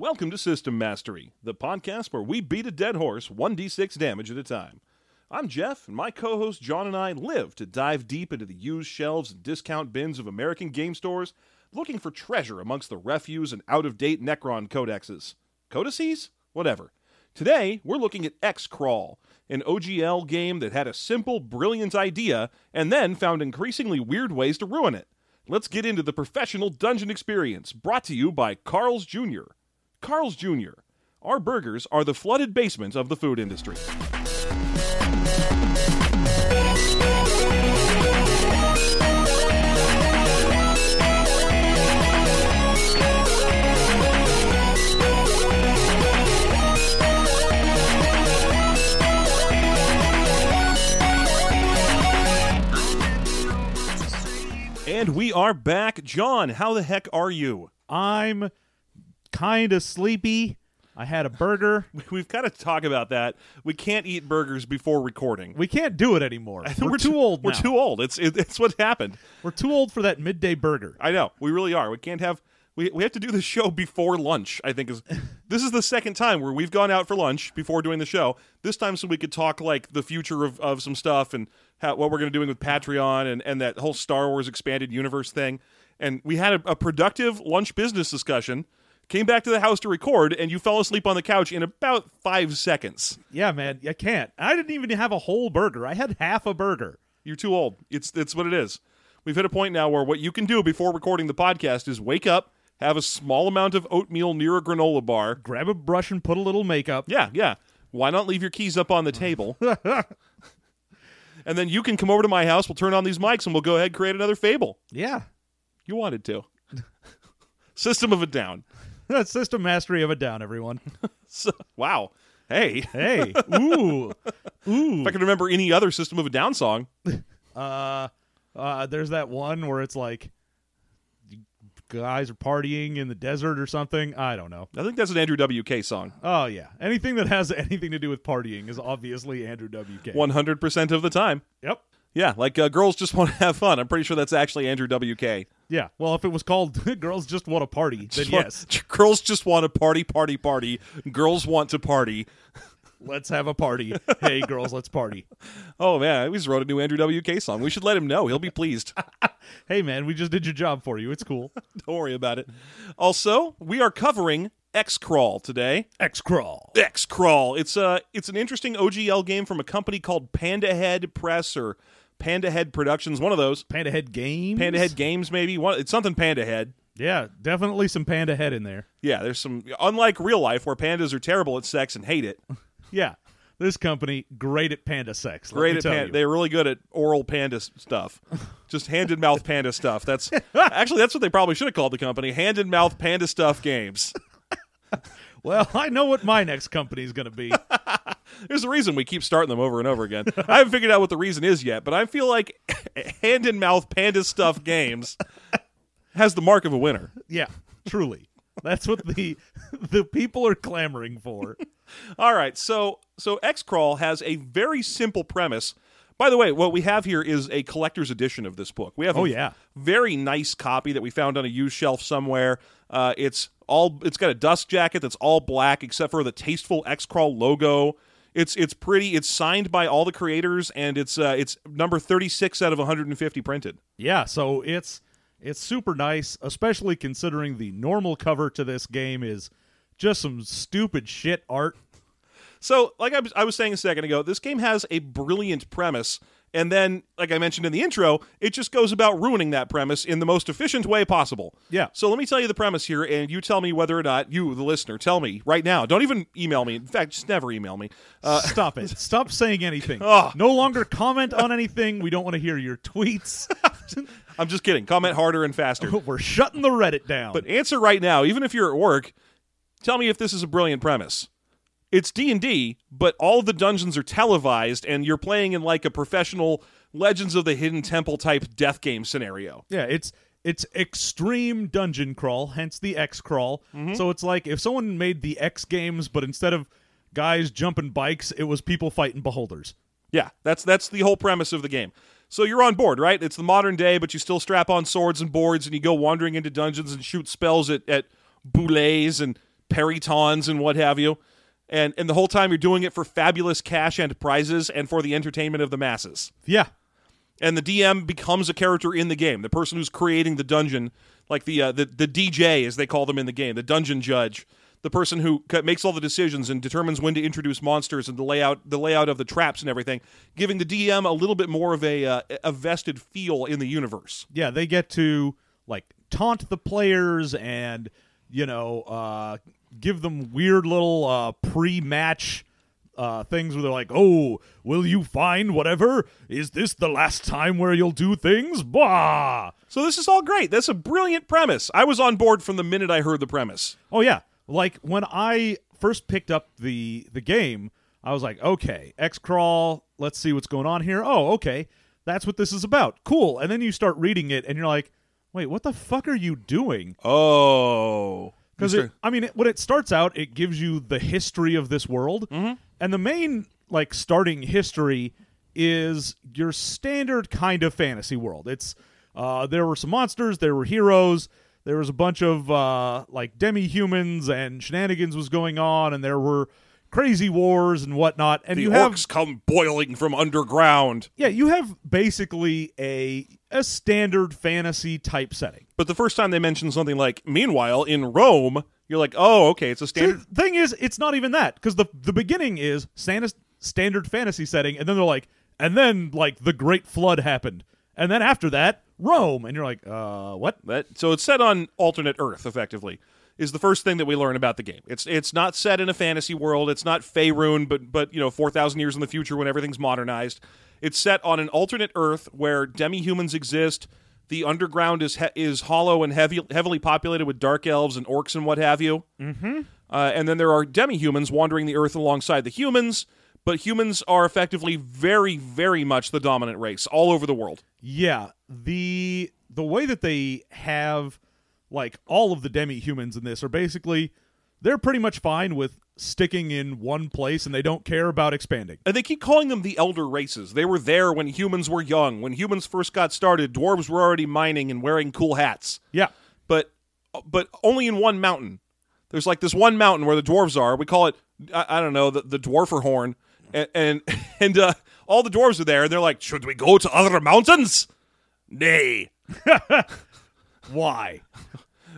Welcome to System Mastery, the podcast where we beat a dead horse 1d6 damage at a time. I'm Jeff, and my co host John and I live to dive deep into the used shelves and discount bins of American game stores, looking for treasure amongst the refuse and out of date Necron codexes. Codices? Whatever. Today, we're looking at X Crawl, an OGL game that had a simple, brilliant idea and then found increasingly weird ways to ruin it. Let's get into the professional dungeon experience, brought to you by Carl's Jr. Carl's Jr. Our burgers are the flooded basement of the food industry. And we are back. John, how the heck are you? I'm kind of sleepy. I had a burger. We've got to talk about that. We can't eat burgers before recording. We can't do it anymore. I think We're, too old. We're now. too old. It's it, it's what happened. We're too old for that midday burger. I know. We really are. We can't have we, we have to do the show before lunch. I think is this is the second time where we've gone out for lunch before doing the show. This time so we could talk like the future of, of some stuff and how, what we're going to doing with Patreon and and that whole Star Wars expanded universe thing. And we had a, a productive lunch business discussion. Came back to the house to record, and you fell asleep on the couch in about five seconds. Yeah, man, I can't. I didn't even have a whole burger. I had half a burger. You're too old. It's it's what it is. We've hit a point now where what you can do before recording the podcast is wake up, have a small amount of oatmeal near a granola bar. Grab a brush and put a little makeup. Yeah, yeah. Why not leave your keys up on the table? and then you can come over to my house. We'll turn on these mics and we'll go ahead and create another fable. Yeah. You wanted to. System of a Down. That's system mastery of a down, everyone. So, wow. Hey, Hey. Ooh. Ooh. if I can remember any other System of a Down song, Uh, uh, there's that one where it's like guys are partying in the desert or something. I don't know. I think that's an Andrew WK song. Oh yeah, anything that has anything to do with partying is obviously Andrew WK. 100% of the time. Yep. Yeah, like uh, girls just want to have fun. I'm pretty sure that's actually Andrew WK. Yeah. Well, if it was called "Girls Just Want to Party," then yes, girls just want to party, party, party. Girls want to party. let's have a party. hey, girls, let's party. Oh man, we just wrote a new Andrew WK song. We should let him know. He'll be pleased. Hey, man, we just did your job for you. It's cool. Don't worry about it. Also, we are covering X Crawl today. X crawl. X Crawl. It's a it's an interesting OGL game from a company called Panda Head Press or Panda Head Productions. One of those. Panda Head Games. Panda Head Games, maybe. One, it's something Panda Head. Yeah, definitely some Panda Head in there. Yeah, there's some. Unlike real life, where pandas are terrible at sex and hate it. Yeah, this company great at panda sex. Great at tell pan- you. they're really good at oral panda stuff. Just hand and mouth panda stuff. That's actually that's what they probably should have called the company. Hand and mouth panda stuff games. Well, I know what my next company is going to be. There's a reason we keep starting them over and over again. I haven't figured out what the reason is yet, but I feel like hand and mouth panda stuff games has the mark of a winner. yeah, truly. That's what the the people are clamoring for. All right, so so X Crawl has a very simple premise. By the way, what we have here is a collector's edition of this book. We have Oh, a yeah. very nice copy that we found on a used shelf somewhere. Uh, it's all it's got a dust jacket that's all black except for the tasteful X Crawl logo. It's it's pretty. It's signed by all the creators, and it's uh, it's number thirty six out of one hundred and fifty printed. Yeah, so it's it's super nice, especially considering the normal cover to this game is just some stupid shit art. So, like I was, I was saying a second ago, this game has a brilliant premise, and then, like I mentioned in the intro, it just goes about ruining that premise in the most efficient way possible. Yeah. So let me tell you the premise here, and you tell me whether or not you, the listener, tell me right now. Don't even email me. In fact, just never email me. Uh, Stop it. Stop saying anything. No longer comment on anything. We don't want to hear your tweets. I'm just kidding. Comment harder and faster. We're shutting the Reddit down. But answer right now, even if you're at work. Tell me if this is a brilliant premise. It's D&D, but all the dungeons are televised and you're playing in like a professional Legends of the Hidden Temple type death game scenario. yeah, it's it's extreme dungeon crawl, hence the X crawl. Mm-hmm. So it's like if someone made the X games, but instead of guys jumping bikes, it was people fighting beholders. Yeah, that's that's the whole premise of the game. So you're on board, right? It's the modern day, but you still strap on swords and boards and you go wandering into dungeons and shoot spells at, at bulettes and perytons and what have you. And and the whole time you're doing it for fabulous cash and prizes and for the entertainment of the masses. Yeah. And the DM becomes a character in the game. The person who's creating the dungeon, like the uh, the the DJ as they call them in the game, the dungeon judge, the person who c- makes all the decisions and determines when to introduce monsters and the layout the layout of the traps and everything, giving the DM a little bit more of a uh, a vested feel in the universe. Yeah, they get to like taunt the players and you know uh, give them weird little uh, pre-match uh, things where they're like, "Oh, will you find whatever? Is this the last time where you'll do things?" Bah. So this is all great. That's a brilliant premise. I was on board from the minute I heard the premise. Oh yeah, like when I first picked up the the game, I was like, "Okay, X crawl. Let's see what's going on here." Oh, okay, that's what this is about. Cool. And then you start reading it, and you're like, "Wait, what the fuck are you doing?" Oh, Because. I mean, it, when it starts out, it gives you the history of this world, and the main like starting history is your standard kind of fantasy world. It's uh, there were some monsters, there were heroes, there was a bunch of uh, like demi humans, and shenanigans was going on, and there were crazy wars and whatnot. And the you have orcs come boiling from underground. yeah, you have basically a a standard fantasy type setting. But the first time they mention something like, meanwhile, in Rome, you're like, oh, okay, it's a See, standard. the thing is, it's not even that because the the beginning is standard standard fantasy setting, and then they're like, and then like the Great Flood happened, and then after that, Rome, and you're like, uh, what? That, so it's set on alternate Earth, effectively, is the first thing that we learn about the game. It's it's not set in a fantasy world. It's not Faerun, but but you know, four thousand years in the future when everything's modernized. It's set on an alternate Earth where demi-humans exist. The underground is he- is hollow and heavy, heavily populated with dark elves and orcs and what have you. Mm-hmm. Uh, and then there are demi-humans wandering the Earth alongside the humans. But humans are effectively very, very much the dominant race all over the world. Yeah, the the way that they have like all of the demi humans in this are basically they're pretty much fine with sticking in one place, and they don't care about expanding. And they keep calling them the elder races. They were there when humans were young. When humans first got started, dwarves were already mining and wearing cool hats. Yeah, But but only in one mountain. There's like this one mountain where the dwarves are. We call it I, I don't know the, the dwarfer horn, and and, and uh, all the dwarves are there. And they're like, should we go to other mountains? Nay, why?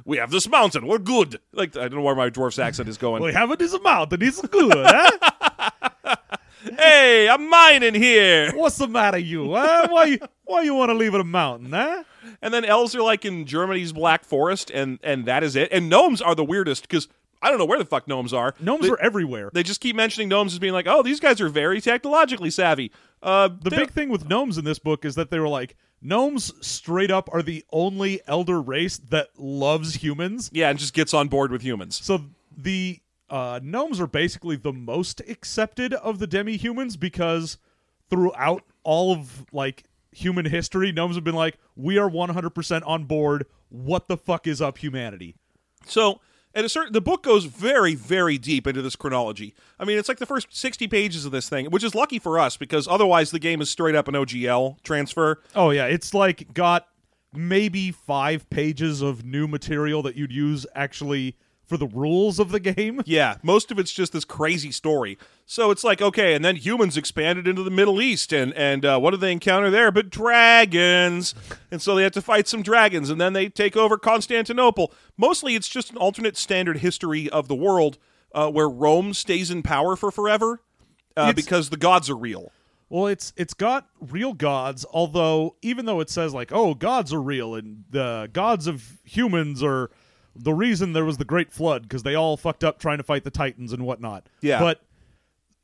we have this mountain. We're good. Like I don't know where my dwarf's accent is going. We have it is a mountain. It's good. huh? hey, I'm mining here. What's the matter, you? Huh? Why you why you want to leave it a mountain, huh? And then elves are like in Germany's Black Forest, and and that is it. And gnomes are the weirdest because I don't know where the fuck gnomes are. Gnomes they, are everywhere. They just keep mentioning gnomes as being like, oh, these guys are very technologically savvy. Uh, The big thing with gnomes in this book is that they were like gnomes straight up are the only elder race that loves humans. yeah, and just gets on board with humans. So the uh, gnomes are basically the most accepted of the demi-humans because throughout all of like human history, gnomes have been like, we are 100% on board. What the fuck is up, humanity? So at a certain, the book goes very, very deep into this chronology. I mean, it's like the first sixty pages of this thing, which is lucky for us because otherwise the game is straight up an OGL transfer. Oh yeah, it's like got maybe five pages of new material that you'd use actually for the rules of the game. Yeah, most of it's just this crazy story. So it's like, okay, and then humans expanded into the Middle East, and and uh, what do they encounter there? But dragons, and so they have to fight some dragons, and then they take over Constantinople. Mostly, it's just an alternate standard history of the world uh, where Rome stays in power for forever uh, because the gods are real. Well, it's it's got real gods, although even though it says like, oh, gods are real and the gods of humans are the reason there was the great flood because they all fucked up trying to fight the titans and whatnot. Yeah. But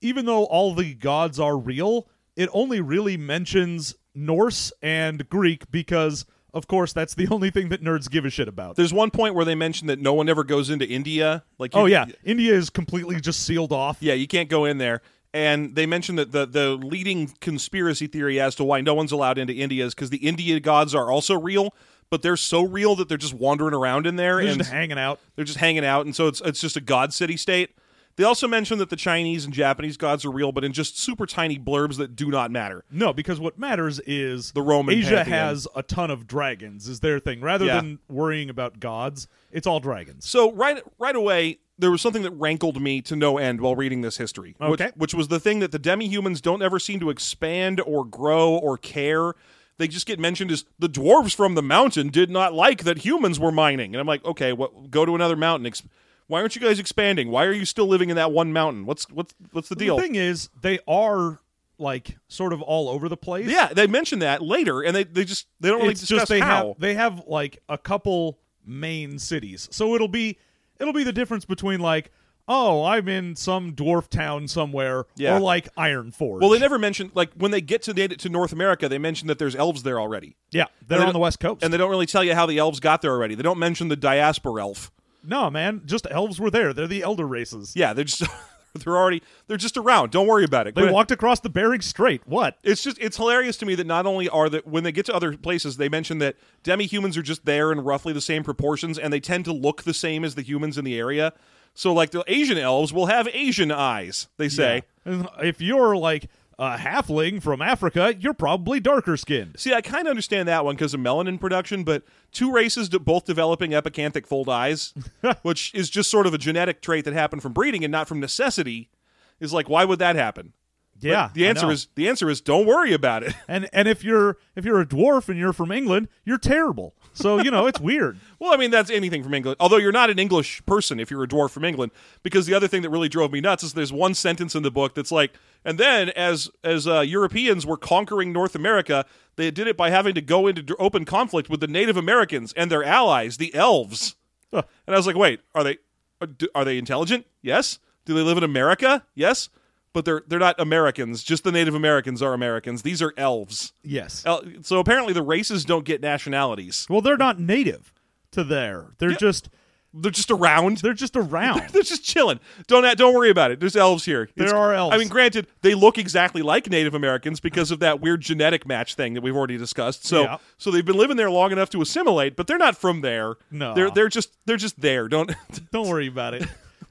even though all the gods are real, it only really mentions Norse and Greek because of course that's the only thing that nerds give a shit about. There's one point where they mention that no one ever goes into India. Like, you- oh yeah, India is completely just sealed off. Yeah, you can't go in there. And they mention that the the leading conspiracy theory as to why no one's allowed into India is because the India gods are also real, but they're so real that they're just wandering around in there They're and just hanging out. they're just hanging out, and so it's it's just a god city state. They also mention that the Chinese and Japanese gods are real, but in just super tiny blurbs that do not matter. No, because what matters is The Roman Asia pantheon. has a ton of dragons is their thing. Rather Yeah. than worrying about gods, it's all dragons. So right right away, there was something that rankled me to no end while reading this history. Which, Okay. which was the thing that the demi-humans don't ever seem to expand or grow or care. They just get mentioned as the dwarves from the mountain did not like that humans were mining. And I'm like, okay, what go to another mountain. Ex- why aren't you guys expanding? Why are you still living in that one mountain? What's what's what's the deal? The thing is, they are like sort of all over the place. yeah, they mention that later and they, they just they don't really it's discuss just they how. have they have like a couple main cities. So it'll be it'll be the difference between like oh I'm in some dwarf town somewhere Yeah. or like Ironforge. well, they never mention like when they get to the, to North America, they mention that there's elves there already. yeah they're they on the west coast. and they don't really tell you how the elves got there already. They don't mention the diaspora elf. No man, just elves were there. They're the elder races. Yeah, they're just they're already they're just around. Don't worry about it. They Go ahead. walked across the Bering Strait. What? It's just it's hilarious to me that not only are that when they get to other places, they mention that demi humans are just there in roughly the same proportions, and they tend to look the same as the humans in the area. So, like the Asian elves will have Asian eyes. They say. If you're like a halfling from Africa, you're probably darker skinned. See, I kind of understand that one because of melanin production, but two races both developing epicanthic fold eyes, which is just sort of a genetic trait that happened from breeding and not from necessity, is like, why would that happen? But Yeah, the I answer is the answer is don't worry about it. And and if you're if you're a dwarf and you're from England, you're terrible. So you know it's weird. Well, I mean that's anything from England. Although you're not an English person if you're a dwarf from England, because the other thing that really drove me nuts is there's one sentence in the book that's like, and then as as uh, Europeans were conquering North America, they did it by having to go into d- open conflict with the Native Americans and their allies, the elves. Huh. And I was like, wait, are they are, are they intelligent? Yes. Do they live in America? Yes. But they're they're not Americans. Just the Native Americans are Americans. These are elves. Yes. El- so apparently the races don't get nationalities. Well, they're not native to there. They're just They're just around. they're just around. They're just chilling. Don't don't worry about it. There's elves here. There are elves. I mean, granted, they look exactly like Native Americans because of that weird genetic match thing that we've already discussed. So Yeah. so they've been living there long enough to assimilate, but they're not from there. No. they're they're just they're just there. Don't. Don't worry about it.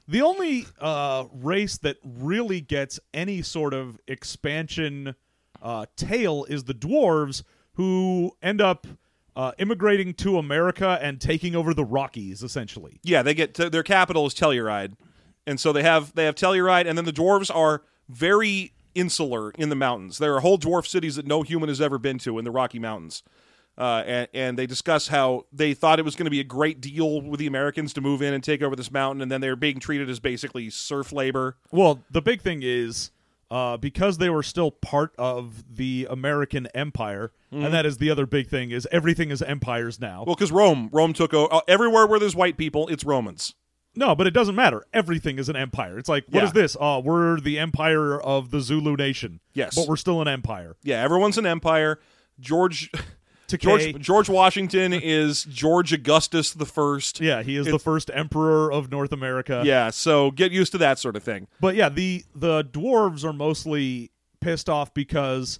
The only uh, race that really gets any sort of expansion uh, tail is the dwarves, who end up uh, immigrating to America and taking over the Rockies, essentially. yeah, they get to, their capital is Telluride, and so they have they have Telluride, and then the dwarves are very insular in the mountains. There are whole dwarf cities that no human has ever been to in the Rocky Mountains. Uh, and, and they discuss how they thought it was going to be a great deal with the Americans to move in and take over this mountain, and then they were being treated as basically serf labor. Well, the big thing is uh, because they were still part of the American Empire, and that is the other big thing is everything is empires now. Well, because Rome, Rome took o- uh, everywhere where there's white people, it's Romans. No, but it doesn't matter. Everything is an empire. It's like, what is Yeah. this? Oh, we're the empire of the Zulu nation. Yes. But we're still an empire. Yeah, everyone's an empire. George, Takei. George, George Washington is George Augustus the First. Yeah, he is the first emperor of North America. Yeah, so get used to that sort of thing. But yeah, the the dwarves are mostly pissed off because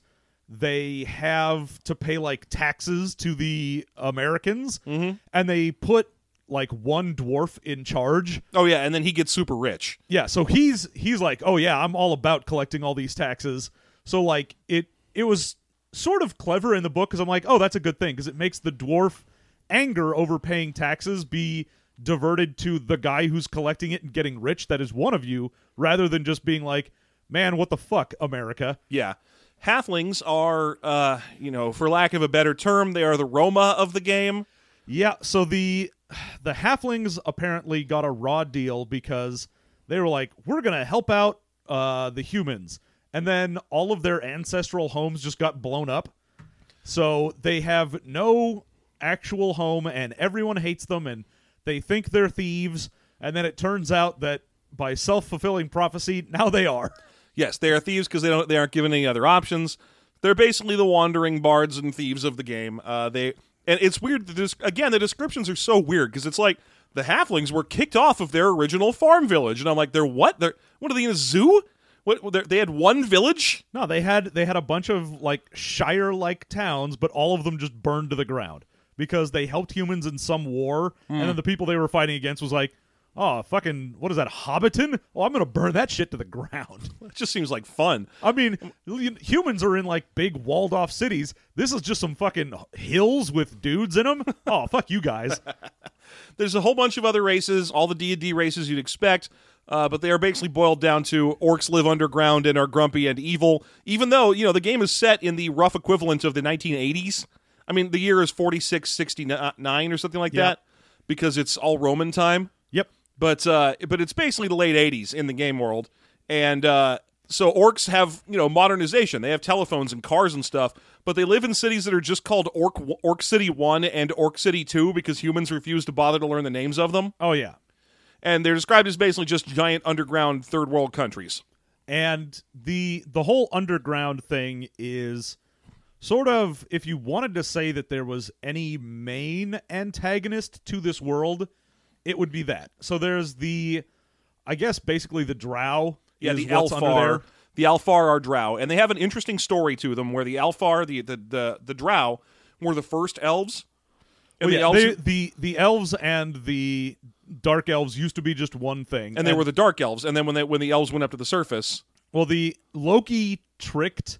they have to pay like taxes to the Americans Mm-hmm. and they put like one dwarf in charge. Oh yeah, and then he gets super rich. Yeah, so he's he's like, "Oh yeah, I'm all about collecting all these taxes." So like it it was sort of clever in the book cuz I'm like, "Oh, that's a good thing because it makes the dwarf anger over paying taxes be diverted to the guy who's collecting it and getting rich that is one of you rather than just being like, "Man, what the fuck, America?" Yeah. Halflings are, uh, you know, for lack of a better term, they are the Roma of the game. Yeah, so the the halflings apparently got a raw deal because they were like, "We're gonna help out uh, the humans," and then all of their ancestral homes just got blown up. So they have no actual home, and everyone hates them, and they think they're thieves. And then it turns out that by self fulfilling prophecy, now they are. Yes, they are thieves because they don't they aren't given any other options. They're basically the wandering bards and thieves of the game. Uh, they and it's weird. The des- again, the descriptions are so weird because it's like the halflings were kicked off of their original farm village, and I'm like, they're what? They're what are they in a zoo? What they're- had one village? No, they had they had a bunch of like shire like towns, but all of them just burned to the ground because they helped humans in some war, and then hmm. the people they were fighting against was like, oh, fucking, what is that, Hobbiton? Oh, I'm going to burn that shit to the ground. It just seems like fun. I mean, humans are in like big walled off cities. This is just some fucking hills with dudes in them. Oh, fuck you guys. There's a whole bunch of other races, all the D&D races you'd expect, uh, but they are basically boiled down to orcs live underground and are grumpy and evil, even though, you know, the game is set in the rough equivalent of the 1980s. I mean, the year is 4669 or something like Yeah. that because it's all Roman time. Yep. but uh, but it's basically the late '80s in the game world, and uh, so orcs have you know modernization. They have telephones and cars and stuff, but they live in cities that are just called Orc Orc City One and Orc City Two because humans refuse to bother to learn the names of them, Oh, yeah. And they're described as basically just giant underground third world countries. and the the whole underground thing is sort of if you wanted to say that there was any main antagonist to this world it would be that so there's the i guess basically the drow Yeah, the Alfar. The Alfar are Drow, and they have an interesting story to them where the Alfar, the the the, the Drow, were the first elves. And Well, the yeah, elves they- the the elves and the dark elves used to be just one thing and they were the dark elves, and then when they when the elves went up to the surface, Well, the Loki tricked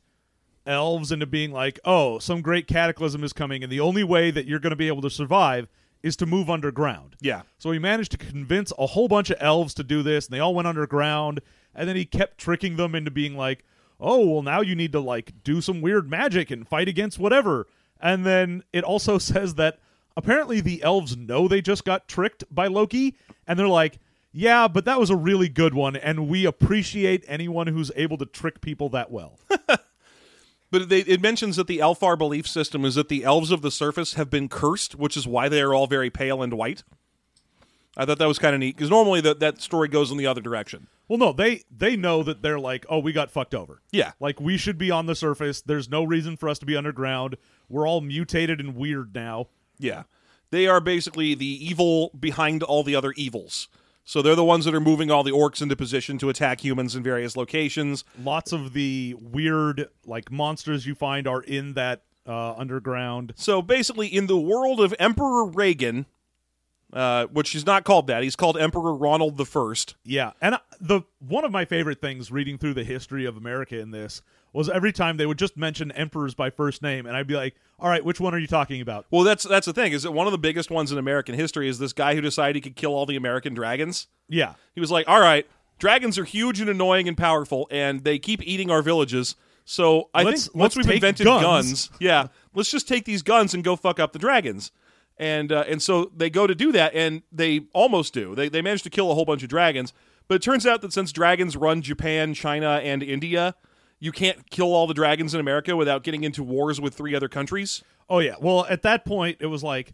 elves into being like, "Oh, some great cataclysm is coming, and the only way that you're going to be able to survive is to move underground." yeah, So he managed to convince a whole bunch of elves to do this, and they all went underground. And then he kept tricking them into being like, "Oh, well, now you need to like do some weird magic and fight against whatever." And then it also says that apparently the elves know they just got tricked by Loki, and they're like, "Yeah, but that was a really good one, and we appreciate anyone who's able to trick people that well." But they, it mentions that the Alfar belief system is that the elves of the surface have been cursed, which is why they are all very pale and white. I thought that was kind of neat because normally that that story goes in the other direction. well, no, they they know that they're like, "Oh, we got fucked over." Yeah, Like we should be on the surface. There's no reason for us to be underground. We're all mutated and weird now. Yeah. They are basically the evil behind all the other evils. So they're the ones that are moving all the orcs into position to attack humans in various locations. Lots of the weird like monsters you find are in that uh, underground. So basically, in the world of Emperor Reagan, uh, which is not called that, he's called Emperor Ronald the First. Yeah, and uh, the one of my favorite things reading through the history of America in this was every time they would just mention emperors by first name, and I'd be like, "All right, which one are you talking about?" Well, that's that's the thing is that one of the biggest ones in American history is this guy who decided he could kill all the American dragons. Yeah, He was like, "All right, dragons are huge and annoying and powerful, and they keep eating our villages. So I Let's- think once we've invented guns." guns. yeah, let's just take these guns and go fuck up the dragons." And uh, and so they go to do that, and they almost do. They they manage to kill a whole bunch of dragons, but it turns out that since dragons run Japan, China, and India, you can't kill all the dragons in America without getting into wars with three other countries. Oh yeah. Well, at that point, it was like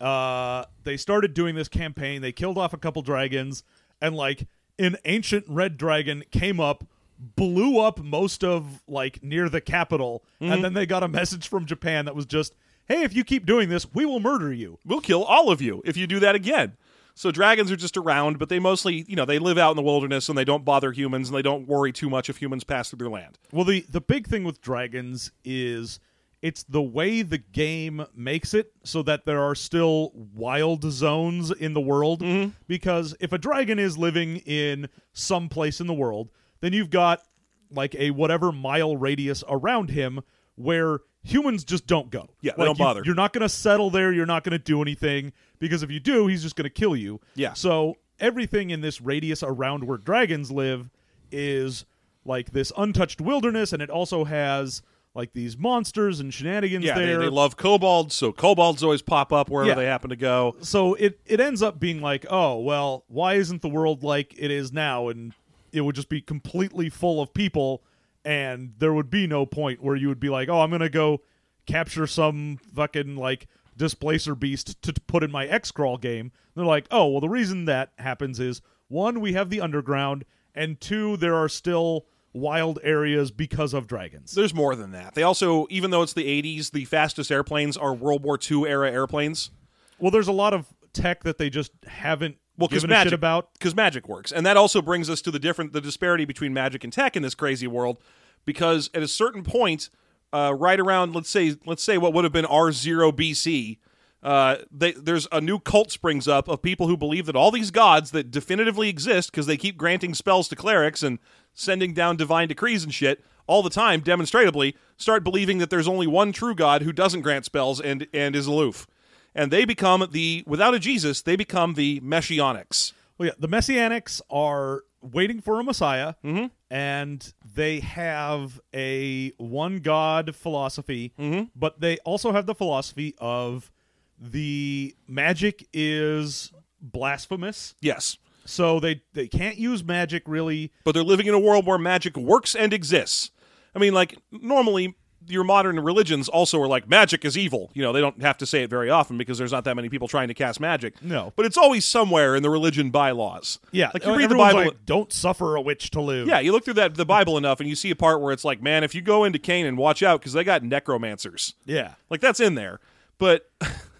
uh, they started doing this campaign. They killed off a couple dragons, and like an ancient red dragon came up, blew up most of like near the capital, and then they got a message from Japan that was just, "Hey, if you keep doing this, we will murder you." we'll kill all of you if you do that again. So dragons are just around, but they mostly, you know, they live out in the wilderness and they don't bother humans and they don't worry too much if humans pass through their land. Well, the the big thing with dragons is it's the way the game makes it so that there are still wild zones in the world. Mm-hmm. Because if a dragon is living in some place in the world, then you've got like a whatever mile radius around him where humans just don't go. Yeah, they Like, don't you- bother. You're not going to settle there. You're not going to do anything because if you do, he's just going to kill you. Yeah. So everything in this radius around where dragons live is like this untouched wilderness, and it also has like these monsters and shenanigans Yeah, they, there. they love kobolds, so kobolds always pop up wherever Yeah. they happen to go. so it it ends up being like, oh well, why isn't the world like it is now? And it would just be completely full of people, and there would be no point where you would be like, oh, I'm gonna go capture some fucking like displacer beast to, to put in my X crawl game. And they're like, oh well, the reason that happens is one, we have the underground, and two, there are still wild areas because of dragons. There's more than that. They also, even though it's the 80s, the fastest airplanes are World War II era airplanes. Well, there's a lot of tech that they just haven't Well, because magic about. because magic works, and that also brings us to the different the disparity between magic and tech in this crazy world. Because at a certain point, uh, right around let's say let's say what would have been R zero BC, Uh, they, there's a new cult springs up of people who believe that all these gods that definitively exist because they keep granting spells to clerics and sending down divine decrees and shit all the time, demonstrably, start believing that there's only one true God who doesn't grant spells and and is aloof, and they become the without a Jesus, they become the Messianics. Well, yeah, the Messianics are waiting for a Messiah, mm-hmm. and they have a one God philosophy, mm-hmm. but they also have the philosophy of the magic is blasphemous, Yes, so they they can't use magic really. but they're living in a world where magic works and exists. I mean, like normally your modern religions also are like magic is evil. You know, they don't have to say it very often because there's not that many people trying to cast magic. No. but it's always somewhere in the religion bylaws. Yeah, like you read the Bible. like, don't suffer a witch to live. yeah, you look through that the Bible enough, and you see a part where it's like, man, if you go into Canaan, watch out because they got necromancers. yeah. Like that's in there, but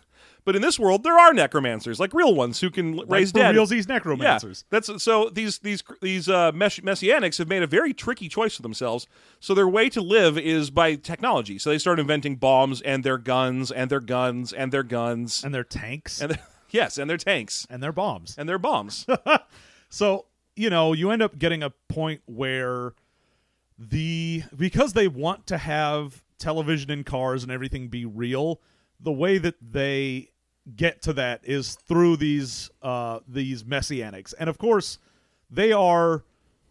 but in this world there are necromancers, like real ones who can l- raise for dead. these necromancers. Yeah, that's so these these these uh, mess- messianics have made a very tricky choice for themselves. So their way to live is by technology. So they start inventing bombs and their guns and their guns and their guns and their tanks and their, yes and their tanks and their bombs. and their bombs. So, you know, you end up getting a point where the because they want to have television and cars and everything be real, the way that they get to that is through these uh these messianics. And of course, they are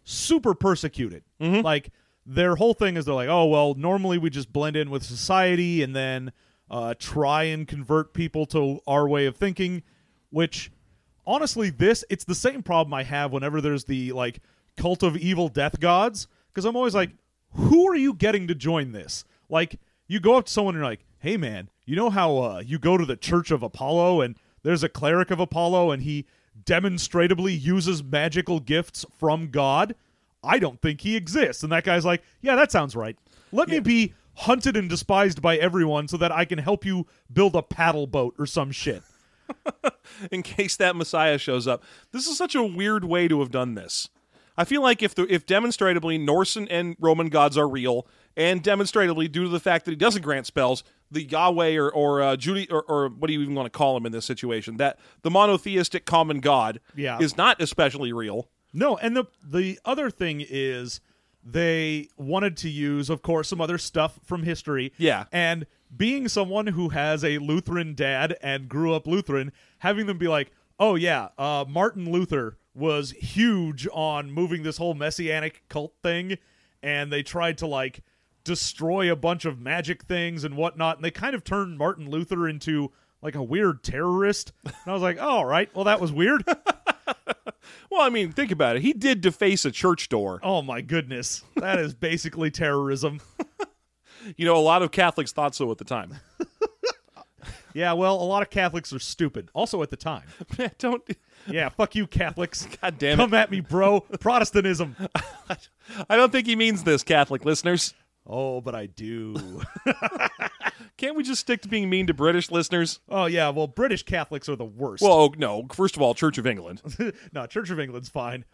super persecuted. Like their whole thing is they're like, "Oh, well, normally we just blend in with society and then uh try and convert people to our way of thinking," which honestly this it's the same problem i have whenever there's the like cult of evil death gods because i'm always like who are you getting to join this like you go up to someone and you're like hey man you know how uh, you go to the church of apollo and there's a cleric of apollo and he demonstrably uses magical gifts from god? I don't think he exists. And that guy's like yeah that sounds right. Let me be hunted and despised by everyone so that i can help you build a paddle boat or some shit. In case that Messiah shows up. This is such a weird way to have done this. I feel like if the if demonstratively Norse and, and Roman gods are real, and demonstrably due to the fact that he doesn't grant spells, the Yahweh or or uh, Judy or, or what do you even want to call him in this situation? That the monotheistic common God Yeah. is not especially real. No, and the the other thing is they wanted to use, of course, some other stuff from history. Yeah. And being someone who has a Lutheran dad and grew up Lutheran, having them be like, "Oh yeah, uh, Martin Luther was huge on moving this whole messianic cult thing, and they tried to like destroy a bunch of magic things and whatnot, and they kind of turned Martin Luther into like a weird terrorist." And I was like, oh, "All right, well that was weird." Well, I mean, think about it. He did deface a church door. Oh my goodness. That is basically terrorism. You know, a lot of Catholics thought so at the time. Yeah, well, a lot of Catholics are stupid. Also at the time. Don't. Yeah, fuck you Catholics. God damn it. Come at me, bro. Protestantism. I don't think he means this, Catholic listeners. Oh, but I do. Can't we just stick to being mean to British listeners? Oh yeah, well, British Catholics are the worst. Well, oh, no. First of all, Church of England. no, Church of England's fine.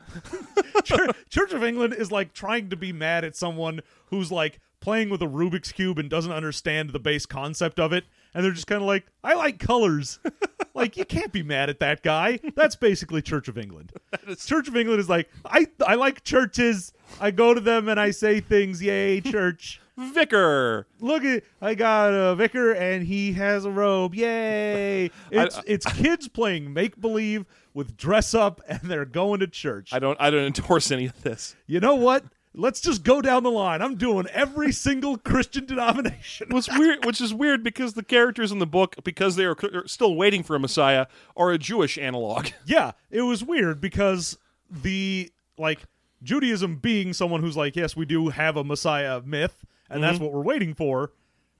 Church, Church of England is like trying to be mad at someone who's like playing with a Rubik's cube and doesn't understand the base concept of it, and they're just kind of like, "I like colors." like you can't be mad at that guy. That's basically Church of England. Church of England is like, "I I like churches. I go to them and I say things. Yay, church." Vicar. Look at I got a vicar and he has a robe. Yay! It's uh, it's kids playing make believe with dress up and they're going to church. I don't. I don't endorse any of this. you know what? Let's just go down the line. I'm doing every single Christian denomination. What's weird, which is weird because the characters in the book, because they are still waiting for a Messiah, are a Jewish analog. yeah, it was weird because the like Judaism being someone who's like, yes, we do have a Messiah myth, and that's what we're waiting for,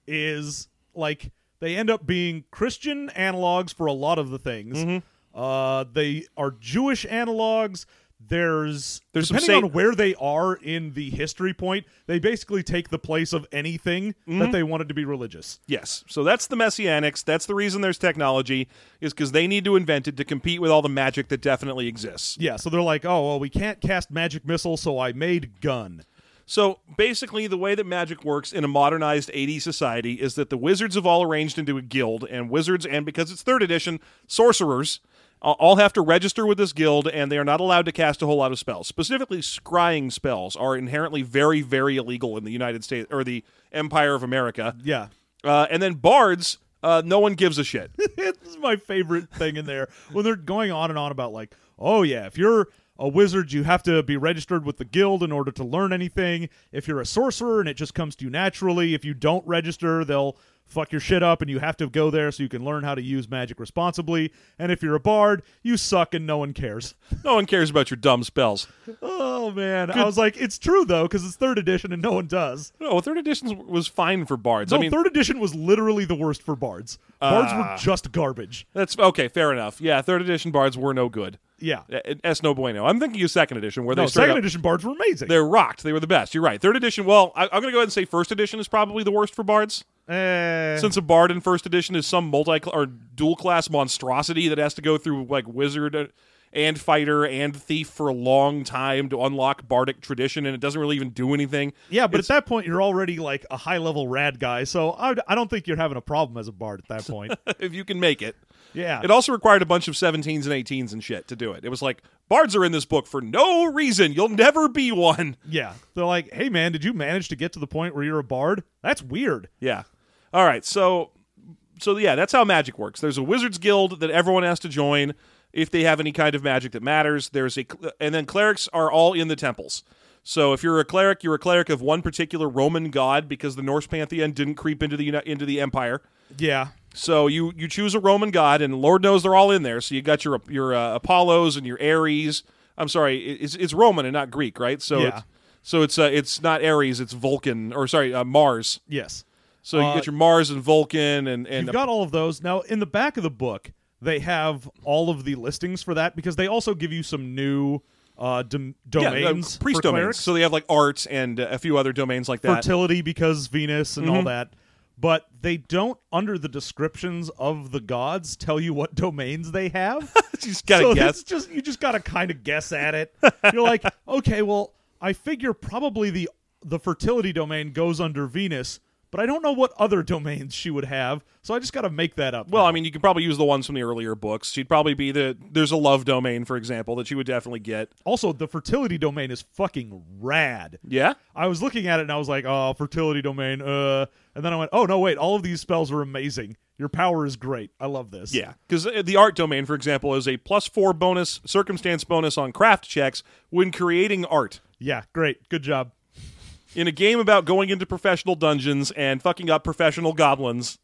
is like they end up being Christian analogs for a lot of the things. Uh, they are Jewish analogs. There's, There's depending on where they are in the history point, they basically take the place of anything that mm-hmm. they wanted to be religious. Yes. So that's the Messianics. That's the reason there's technology, is because they need to invent it to compete with all the magic that definitely exists. Yeah, so they're like, oh well, we can't cast magic missile, so I made gun. So basically, the way that magic works in a modernized 80s society is that the wizards have all arranged into a guild, and wizards, and because it's third edition, sorcerers all have to register with this guild, and they are not allowed to cast a whole lot of spells. Specifically, scrying spells are inherently very, very illegal in the United States or the Empire of America. Yeah. Uh, and then bards, uh, no one gives a shit. it's my favorite thing in there when they're going on and on about like, oh yeah, if you're a wizard, you have to be registered with the guild in order to learn anything. If you're a sorcerer and it just comes to you naturally, if you don't register, they'll fuck your shit up and you have to go there so you can learn how to use magic responsibly. And if you're a bard, you suck and no one cares. no one cares about your dumb spells. Oh man, I was like, it's true though because it's third edition and no one does. No, third edition was fine for bards. No, I mean, third edition was literally the worst for bards. Bards were just garbage. that's okay. Fair enough. Yeah, third edition bards were no good. Yeah. Uh, Es no bueno. I'm thinking of second edition where No, they second up- edition bards were amazing. They're rocked. They were the best. You're right. Third edition. Well, I, I'm going to go ahead and say first edition is probably the worst for bards. Eh, Since a bard in first edition is some multi or dual class monstrosity that has to go through like wizard and fighter and thief for a long time to unlock bardic tradition, and it doesn't really even do anything. Yeah, but at that point, you're already like a high level rad guy, so I, I don't think you're having a problem as a bard at that point. if you can make it. Yeah. It also required a bunch of 17s and 18s and shit to do it. It was like bards are in this book for no reason. You'll never be one. yeah. They're like, hey, man, did you manage to get to the point where you're a bard? That's weird. Yeah. All right. So, so yeah, that's how magic works. There's a wizards guild that everyone has to join if they have any kind of magic that matters. There's a, and then clerics are all in the temples. So if you're a cleric, you're a cleric of one particular Roman god because the Norse pantheon didn't creep into the into the empire. Yeah. So you you choose a Roman god, and Lord knows they're all in there. So you got your your uh, Apollos and your Ares. I'm sorry, it's it's Roman and not Greek, right? So Yeah. it's, so it's uh, it's not Ares, it's Vulcan, or sorry, uh, Mars. Yes. So you Uh, get your Mars and Vulcan and and You've got all of those. Now, in the back of the book, they have all of the listings for that because they also give you some new uh, dom- yeah, uh, domains. priest for domains. So they have like arts and uh, a few other domains like that. fertility because Venus and Mm-hmm. all that. But they don't, under the descriptions of the gods, tell you what domains they have. you just gotta so guess. just you just gotta kind of guess at it. You're like, okay, well, I figure probably the the fertility domain goes under Venus, but I don't know what other domains she would have, so I just gotta make that up. Well, now. I mean, you could probably use the ones from the earlier books. She'd probably be the there's a love domain, for example, that she would definitely get. also the fertility domain is fucking rad. Yeah, I was looking at it and I was like, oh, fertility domain, uh, and then I went, oh no, wait, all of these spells are amazing. Your power is great. I love this. yeah. Because the art domain, for example, is a plus four bonus circumstance bonus on craft checks when creating art. yeah, great, good job. In a game about going into professional dungeons and fucking up professional goblins,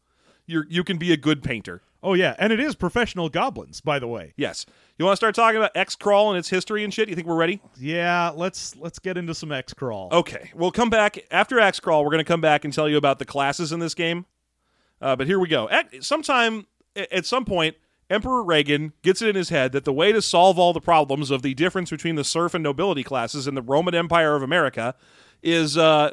you you can be a good painter. Oh yeah, and it is professional goblins, by the way. Yes. You want to start talking about X crawl and its history and shit? You think we're ready? Yeah, let's let's get into some X crawl. Okay, we'll come back after X Crawl. We're going to come back and tell you about the classes in this game. Uh, but here we go. At sometime, at some point, Emperor Reagan gets it in his head that the way to solve all the problems of the difference between the serf and nobility classes in the Roman Empire of America is uh,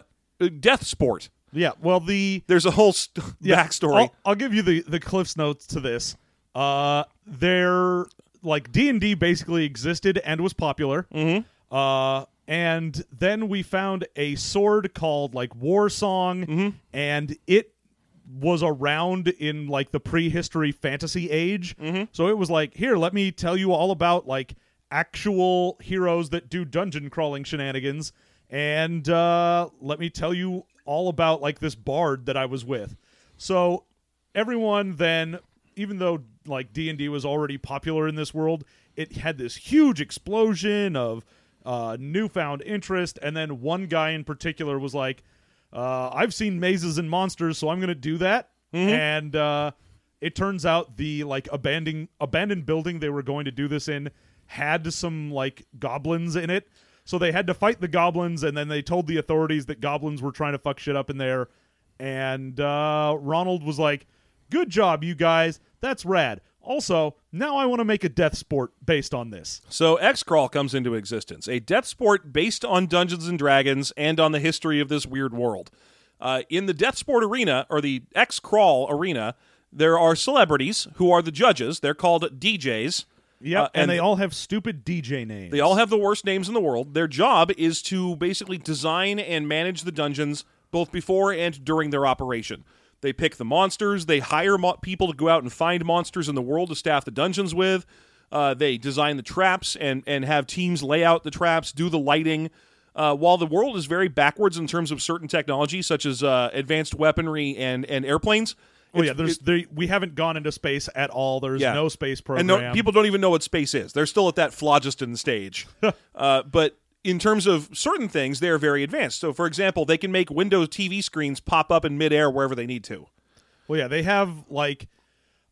death sport. Yeah, well the There's a whole st- yeah, backstory. I'll, I'll give you the the Cliff's notes to this. Uh, they're like D and D basically existed and was popular. Mm-hmm. Uh, and then we found a sword called like War Song, Mm-hmm. and it was around in like the prehistory fantasy age. Mm-hmm. So it was like, here, let me tell you all about like actual heroes that do dungeon crawling shenanigans, and uh, let me tell you all about like this bard that I was with. So everyone then, even though like D and D was already popular in this world, it had this huge explosion of uh, newfound interest, and then one guy in particular was like, uh, "I've seen mazes and monsters, so I'm going to do that." And uh, it turns out the like abandoned abandoned building they were going to do this in had some like goblins in it. So they had to fight the goblins, and then they told the authorities that goblins were trying to fuck shit up in there. And uh, Ronald was like, "Good job, you guys. That's rad." Also, now I want to make a death sport based on this. So X Crawl comes into existence, a death sport based on Dungeons and Dragons and on the history of this weird world. Uh, in the death sport arena or the X Crawl arena, there are celebrities who are the judges. They're called DJs. Yep, Uh, and, they all have stupid DJ names. They all have the worst names in the world. Their job is to basically design and manage the dungeons both before and during their operation. They pick the monsters. They hire mo- people to go out and find monsters in the world to staff the dungeons with. Uh, they design the traps and and have teams lay out the traps, do the lighting. Uh, while the world is very backwards in terms of certain technology, such as uh, advanced weaponry and and airplanes. Oh yeah, there's they, we haven't gone into space at all. There's Yeah. no space and program. no, people don't even know what space is. They're still at that phlogiston stage. uh, but in terms of certain things, they are very advanced. So, for example, they can make Windows TV screens pop up in midair wherever they need to. Well, yeah, they have like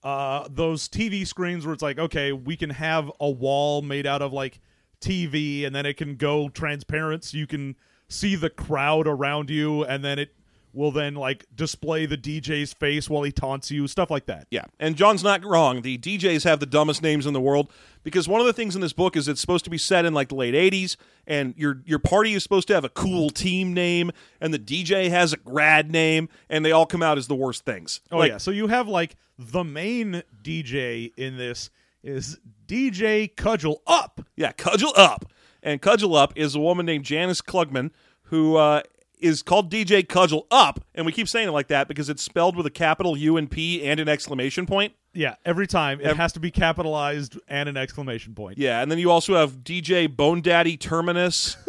uh, those TV screens where it's like, okay, we can have a wall made out of like TV, and then it can go transparent, so you can see the crowd around you, and then it will then like display the DJ's face while he taunts you, stuff like that. Yeah, and John's not wrong. The DJs have the dumbest names in the world because one of the things in this book is it's supposed to be set in like the late '80s, and your your party is supposed to have a cool team name, and the DJ has a grad name, and they all come out as the worst things. Oh Like, yeah, so you have like the main DJ in this is DJ Cudgel Up. Yeah, Cudgel Up. And Cudgel Up is a woman named Janice Klugman who uh, is called DJ Cudgel Up. And we keep saying it like that because it's spelled with a capital U and P and an exclamation point. Yeah, every time it has to be capitalized and an exclamation point. Yeah, and then you also have DJ Bone Daddy Terminus.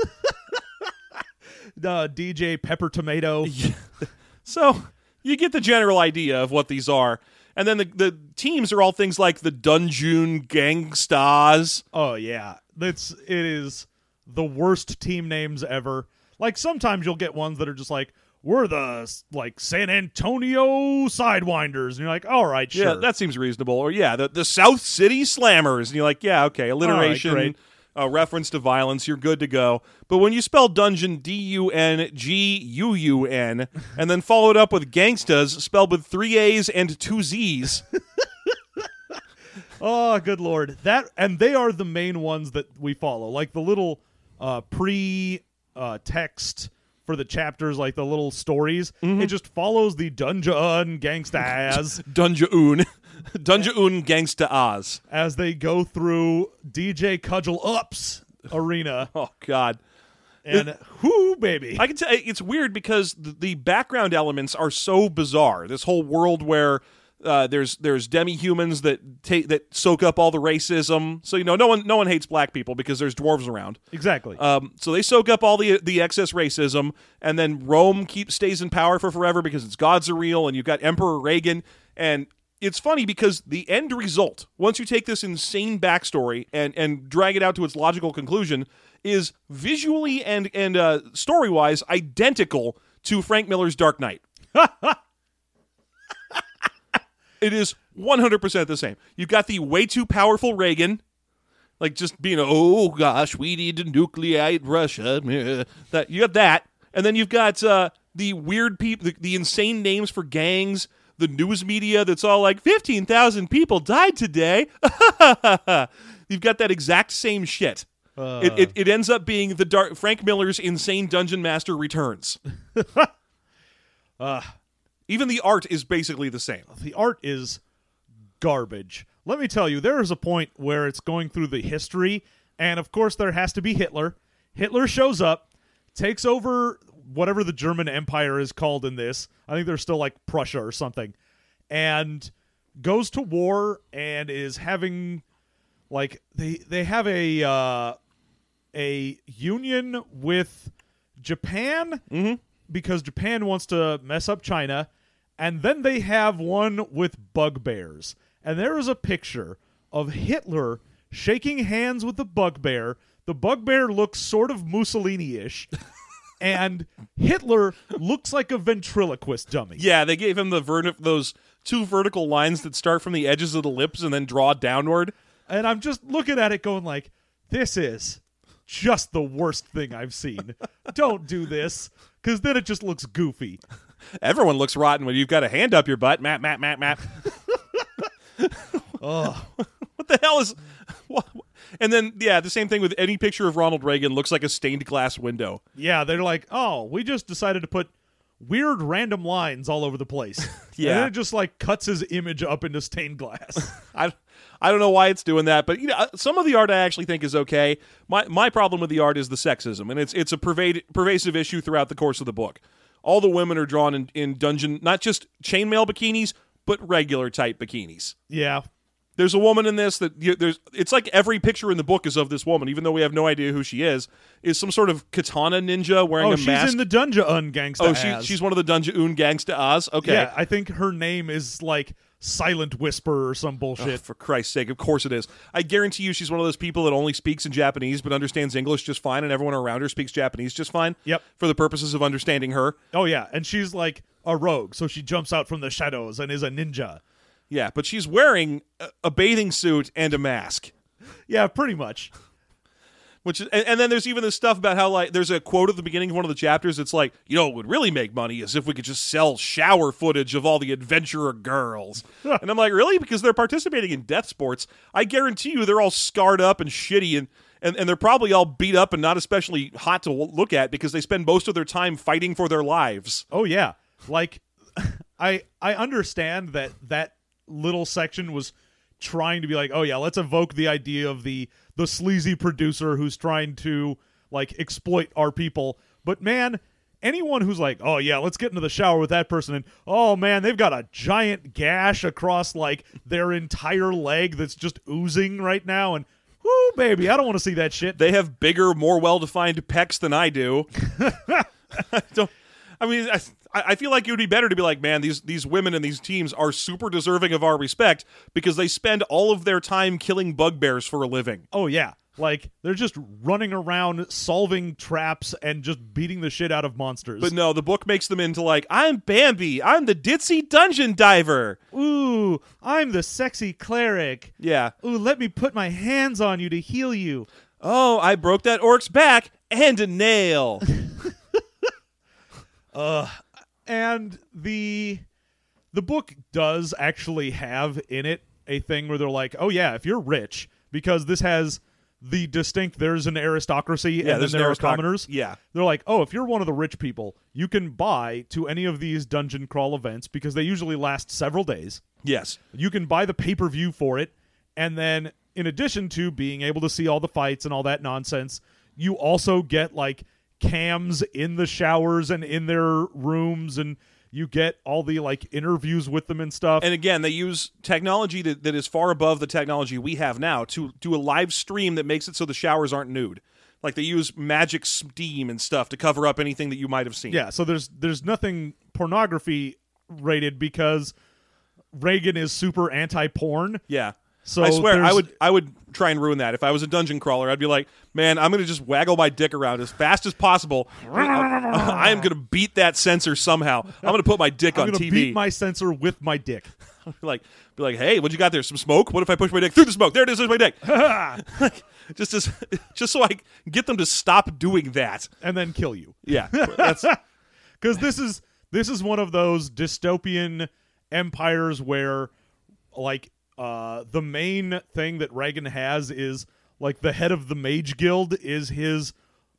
Uh, DJ Pepper Tomato. so you get the general idea of what these are. And then the, the teams are all things like the Dungeon Gangstas. Oh yeah, that's it is the worst team names ever. Like sometimes you'll get ones that are just like we're the like San Antonio Sidewinders, and you're like, all right, sure. Yeah, that seems reasonable. Or yeah, the, the South City Slammers, and you're like, yeah, okay, alliteration, great. uh, reference to violence, you're good to go. But when you spell dungeon D U N G U U N, and then follow it up with gangstas spelled with three A's and two Z's, oh, good lord, that and they are the main ones that we follow. Like the little uh, pre uh, text for the chapters, like the little stories. Mm-hmm. It just follows the dungeon gangstas Dungeon, Dungeon Gangsta Oz. as they go through DJ Cudgel Up's arena. Oh God. And whoo, baby. I can tell it's weird because the, the background elements are so bizarre. This whole world where uh, there's there's demi humans that take that soak up all the racism. So you know, no one no one hates black people because there's dwarves around. exactly. Um, so they soak up all the the excess racism, and then Rome keeps stays in power for forever because its gods are real, and you've got Emperor Reagan, and it's funny because the end result, once you take this insane backstory and and drag it out to its logical conclusion, is visually and and uh, story wise identical to Frank Miller's Dark Knight. it is 100% the same. You've got the way too powerful Reagan, like just being, oh gosh, we need to nucleate Russia. That you got that, and then you've got uh, the weird people, the, the insane names for gangs, the news media that's all like fifteen thousand people died today. you've got that exact same shit. it, it, it ends up being the dark Frank Miller's insane dungeon master returns. Even the art is basically the same. the art is garbage. Let me tell you, there is a point where it's going through the history, and of course, there has to be Hitler. Hitler shows up, takes over whatever the German Empire is called in this. I think they're still like Prussia or something, and goes to war and is having like they they have a uh, a union with Japan because Japan wants to mess up China, and then they have one with bugbears. And there is a picture of Hitler shaking hands with the bugbear. The bugbear looks sort of Mussolini ish, and Hitler looks like a ventriloquist dummy. Yeah, they gave him the verti- those two vertical lines that start from the edges of the lips and then draw downward. And I'm just looking at it going like, this is just the worst thing I've seen. Don't do this, because then it just looks goofy. Everyone looks rotten when you've got a hand up your butt. Map, map, map, map. Ugh. what the hell is? What? And then, yeah, the same thing with any picture of Ronald Reagan looks like a stained glass window. Yeah, they're like, oh, we just decided to put weird random lines all over the place. Yeah. and then it just like cuts his image up into stained glass. I, I don't know why it's doing that, but you know, uh, some of the art I actually think is okay. My my problem with the art is the sexism, and it's it's a pervade, pervasive issue throughout the course of the book. All the women are drawn in, in dungeon, not just chainmail bikinis, but regular type bikinis. yeah, There's a woman in this that you, there's. It's like every picture in the book is of this woman, even though we have no idea who she is. Is some sort of katana ninja wearing oh, a she's mask? She's in the Dunja Ungangsta. oh, she, she's one of the Dungeon Un Gangsta Oz. Okay, Yeah, I think her name is like Silent Whisper or some bullshit. For Christ's sake, of course it is. I guarantee you she's one of those people that only speaks in Japanese but understands English just fine, and everyone around her speaks Japanese just fine. Yep. For the purposes of understanding her. oh yeah, and she's like a rogue, so she jumps out from the shadows and is a ninja. Yeah, but she's wearing a, a bathing suit and a mask. Yeah, pretty much. Which is, and, and then there's even this stuff about how like there's a quote at the beginning of one of the chapters. It's like, you know, what would really make money is if we could just sell shower footage of all the adventurer girls. and I'm like, really? Because they're participating in death sports. I guarantee you, they're all scarred up and shitty, and and, and they're probably all beat up and not especially hot to look at because they spend most of their time fighting for their lives. Oh yeah, like I I understand that that little section was trying to be like, oh yeah, let's evoke the idea of the the sleazy producer who's trying to like exploit our people. But man, anyone who's like, oh yeah, let's get into the shower with that person, and oh man, they've got a giant gash across like their entire leg that's just oozing right now, and whoo baby, I don't want to see that shit. They have bigger, more well-defined pecs than I do. I don't. I mean, I, I feel like it would be better to be like, man, these these women and these teams are super deserving of our respect because they spend all of their time killing bugbears for a living. Oh yeah. Like they're just running around solving traps and just beating the shit out of monsters. But no, the book makes them into like, I'm Bambi, I'm the ditzy dungeon diver. Ooh, I'm the sexy cleric. Yeah. Ooh, let me put my hands on you to heal you. Oh, I broke that orc's back and a nail. Uh, and the the book does actually have in it a thing where they're like, "Oh yeah, if you're rich because this has the distinct there's an aristocracy and then there's there an are commoners." yeah. They're like, "Oh, if you're one of the rich people, you can buy to any of these dungeon crawl events because they usually last several days. yes. You can buy the pay-per-view for it and then in addition to being able to see all the fights and all that nonsense, you also get like cams in the showers and in their rooms and you get all the like interviews with them and stuff. And again, they use technology that, that is far above the technology we have now to do a live stream that makes it so the showers aren't nude. Like they use magic steam and stuff to cover up anything that you might have seen. yeah, so there's there's nothing pornography rated because Reagan is super anti-porn. Yeah. So I swear, I would I would try and ruin that. If I was a dungeon crawler, I'd be like, man, I'm gonna just waggle my dick around as fast as possible. I am gonna beat that censor somehow. I'm gonna put my dick I'm on TV. beat my censor with my dick. like, be like, hey, what you got there? Some smoke? What if I push my dick through the smoke? There it is. There's my dick. Like, just as, just so I get them to stop doing that. and then kill you. Yeah, because this is this is one of those dystopian empires where like uh the main thing that Reagan has is like the head of the mage guild is his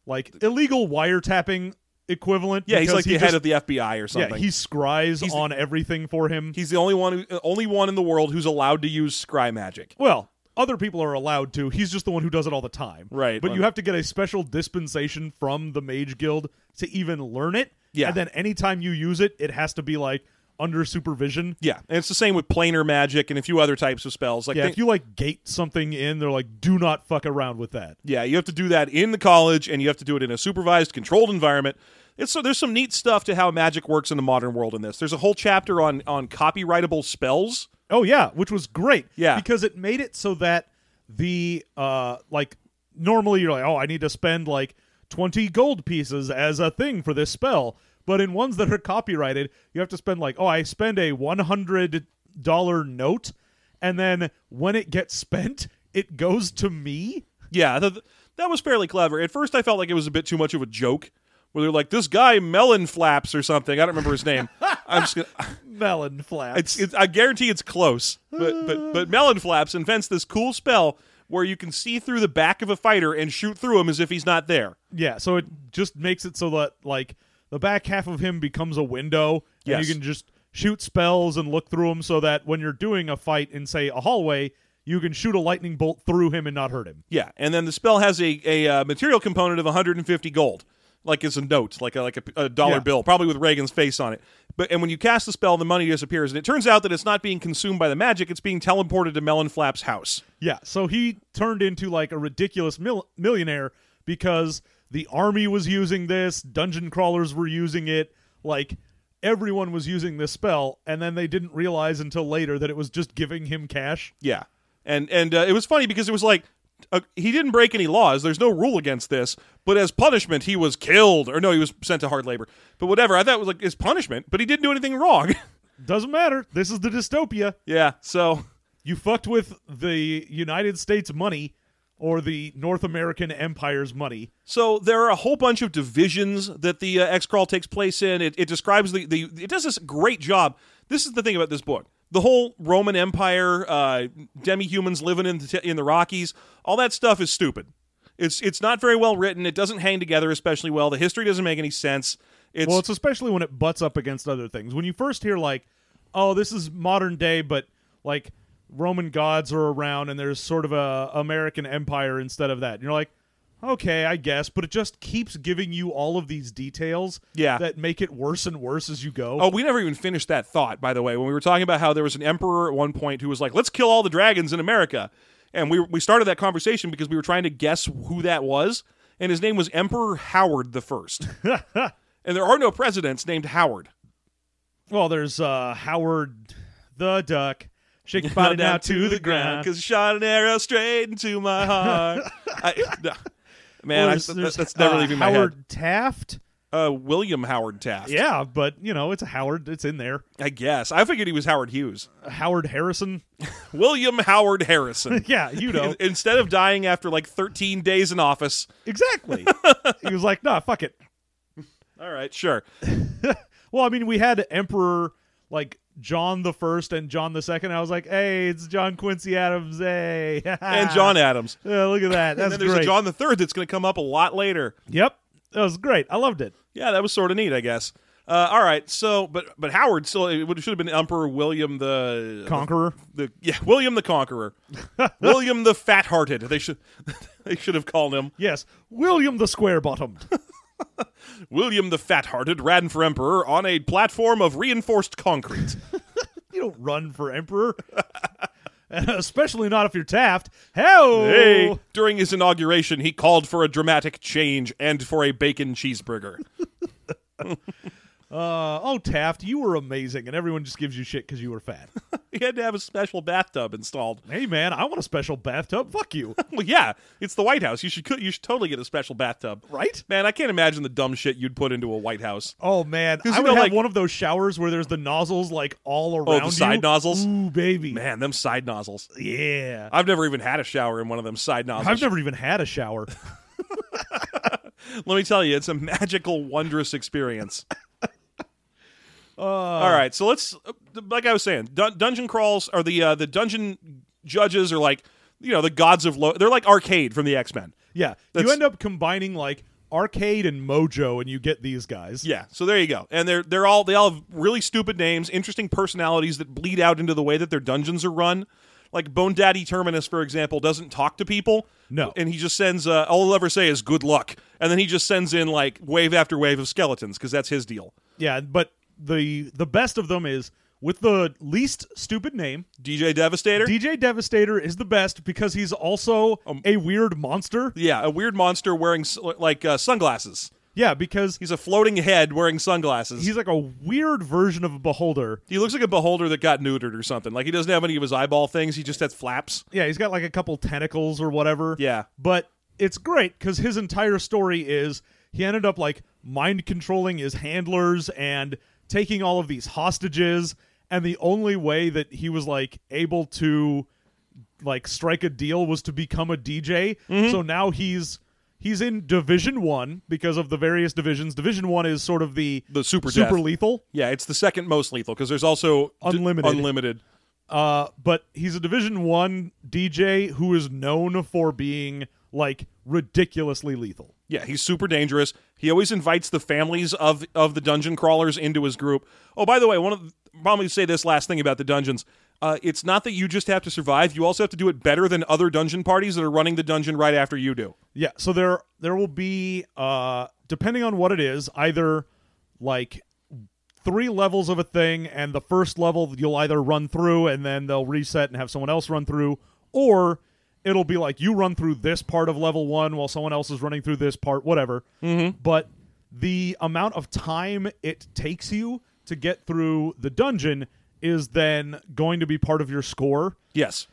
like illegal wiretapping equivalent yeah. He's like he the head of the FBI or something. yeah he scries He's on everything for him He's the only one, who, only one in the world who's allowed to use scry magic. well other people are allowed to he's just the one who does it all the time Right. but you have to get a special dispensation from the mage guild to even learn it Yeah. and then anytime you use it it has to be like under supervision Yeah, and it's the same with planar magic and a few other types of spells. Like yeah they- if you like gate something in they're like do not fuck around with that Yeah, you have to do that in the college, and you have to do it in a supervised, controlled environment. It's so there's some neat stuff to how magic works in the modern world in this. There's a whole chapter on on copyrightable spells. oh yeah which was great Yeah. because it made it so that the uh like normally you're like oh i need to spend like 20 gold pieces as a thing for this spell but in ones that are copyrighted you have to spend like oh i spend a 100 dollar note and then when it gets spent it goes to me Yeah, th- that was fairly clever. At first, I felt like it was a bit too much of a joke. Where they're like, "This guy Melon Flaps" or something. I don't remember his name. I'm just gonna. melon flaps It's, it's. I guarantee it's close. But but but Melon Flaps invents this cool spell where you can see through the back of a fighter and shoot through him as if he's not there. Yeah, so it just makes it so that like the back half of him becomes a window, and Yes. you can just shoot spells and look through them so that when you're doing a fight in say a hallway, you can shoot a lightning bolt through him and not hurt him. Yeah, and then the spell has a a uh, material component of 150 gold, like it's a note, like a, like a, a dollar Yeah. bill, probably with Reagan's face on it. But and when you cast the spell, the money disappears, and it turns out that it's not being consumed by the magic; it's being teleported to Melon Flap's house. Yeah, so he turned into like a ridiculous mil- millionaire because the army was using this, dungeon crawlers were using it, like everyone was using this spell, and then they didn't realize until later that it was just giving him cash. Yeah, and and uh, it was funny because it was like. Uh, he didn't break any laws. There's no rule against this, but as punishment, he was killed, or no, he was sent to hard labor. But whatever, I thought it was like his punishment, but he didn't do anything wrong. Doesn't matter. This is the dystopia. yeah, so You fucked with the United States money or the North American Empire's money. So there are a whole bunch of divisions that the uh, X crawl takes place in. It, it describes the, the it does this great job. This is the thing about this book: the whole Roman Empire, uh, demi-humans living in the, in the Rockies, all that stuff is stupid. It's it's not very well written. It doesn't hang together especially well. The history doesn't make any sense. It's, Well, it's especially when it butts up against other things. When you first hear like, "Oh, this is modern day," but like Roman gods are around and there's sort of a American empire instead of that. And you're like, "Okay, I guess," but it just keeps giving you all of these details Yeah. that make it worse and worse as you go. Oh, we never even finished that thought, by the way, when we were talking about how there was an emperor at one point who was like, let's kill all the dragons in America. And we, we started that conversation because we were trying to guess who that was. And his name was Emperor Howard the First. and there are no presidents named Howard. Well, there's uh Howard the Duck. Shake your body down to the ground. Because shot an arrow straight into my heart. I, no. Man, I, there's- that- there's, that's never uh, leaving my head. Howard Taft. Uh, William Howard Taft. Yeah, but you know it's a Howard. It's in there. I guess. I figured he was Howard Hughes. Howard Harrison. William Howard Harrison. yeah, you know Instead of dying after like 13 days in office, exactly. he was like, "Nah, fuck it." All right, sure. Well, I mean, we had Emperor like John the First and John the Second. I was like, "Hey, it's John Quincy Adams." Hey, And John Adams. Yeah, look at that. and then there's great. a John the Third that's going to come up a lot later. Yep, that was great. I loved it. Yeah, that was sort of neat, I guess. Uh, all right, so but but Howard still it should have been Emperor William the Conqueror. The, yeah, William the Conqueror, William the Fat-hearted. They should they should have called him Yes, William the Square Bottomed. William the Fat-hearted, ran for emperor on a platform of reinforced concrete. you don't run for emperor, especially not if you're Taft. Hell, Hey, during his inauguration, he called for a dramatic change and for a bacon cheeseburger. Uh, oh, Taft, you were amazing, and everyone just gives you shit because you were fat. he had to have a special bathtub installed. hey, man, I want a special bathtub. Fuck you. Well, yeah, it's the White House. You should you should totally get a special bathtub, Right? Man, I can't imagine the dumb shit you'd put into a White House. Oh man, I would know, have like- one of those showers where there's the nozzles like all around Oh, the side you. nozzles? Ooh, baby. Man, them side nozzles. Yeah. I've never even had a shower in one of them side nozzles. I've never even had a shower. Let me tell you, it's a magical, wondrous experience. All right, so let's, uh, like I was saying, dun- dungeon crawls are the uh, the dungeon judges are like, you know, the gods of lo- they're like arcade from the X Men. Yeah. That's- you end up combining like arcade and mojo and you get these guys. Yeah, so there you go, and they're they're all they all have really stupid names, interesting personalities that bleed out into the way that their dungeons are run. Like Bone Daddy Terminus, for example, doesn't talk to people. No. and he just sends. Uh, all he'll ever say is "good luck," and then he just sends in like wave after wave of skeletons because that's his deal. Yeah, but the the best of them is with the least stupid name. DJ Devastator. DJ Devastator is the best because he's also Um, a weird monster. yeah, a weird monster wearing like uh, sunglasses. Yeah, because He's a floating head wearing sunglasses. he's like a weird version of a beholder. he looks like a beholder that got neutered or something. Like he doesn't have any of his eyeball things. He just has flaps. Yeah, he's got like a couple tentacles or whatever. Yeah. But it's great because his entire story is he ended up like mind controlling his handlers and taking all of these hostages. And the only way that he was like able to like strike a deal was to become a DJ. Mm-hmm. So now he's he's in Division One because of the various divisions. Division One is sort of the The super super death. lethal. Yeah, it's the second most lethal because there's also d- Unlimited. unlimited. Uh, but he's a Division One DJ who is known for being like ridiculously lethal. Yeah, he's super dangerous. He always invites the families of of the dungeon crawlers into his group. Oh, by the way, one of the, probably say this last thing about the dungeons. Uh, it's not that you just have to survive; you also have to do it better than other dungeon parties that are running the dungeon right after you do. Yeah, so there there will be uh depending on what it is, either like three levels of a thing and the first level you'll either run through and then they'll reset and have someone else run through or it'll be like you run through this part of level 1 while someone else is running through this part whatever. Mm-hmm. But the amount of time it takes you to get through the dungeon is then going to be part of your score. Yes.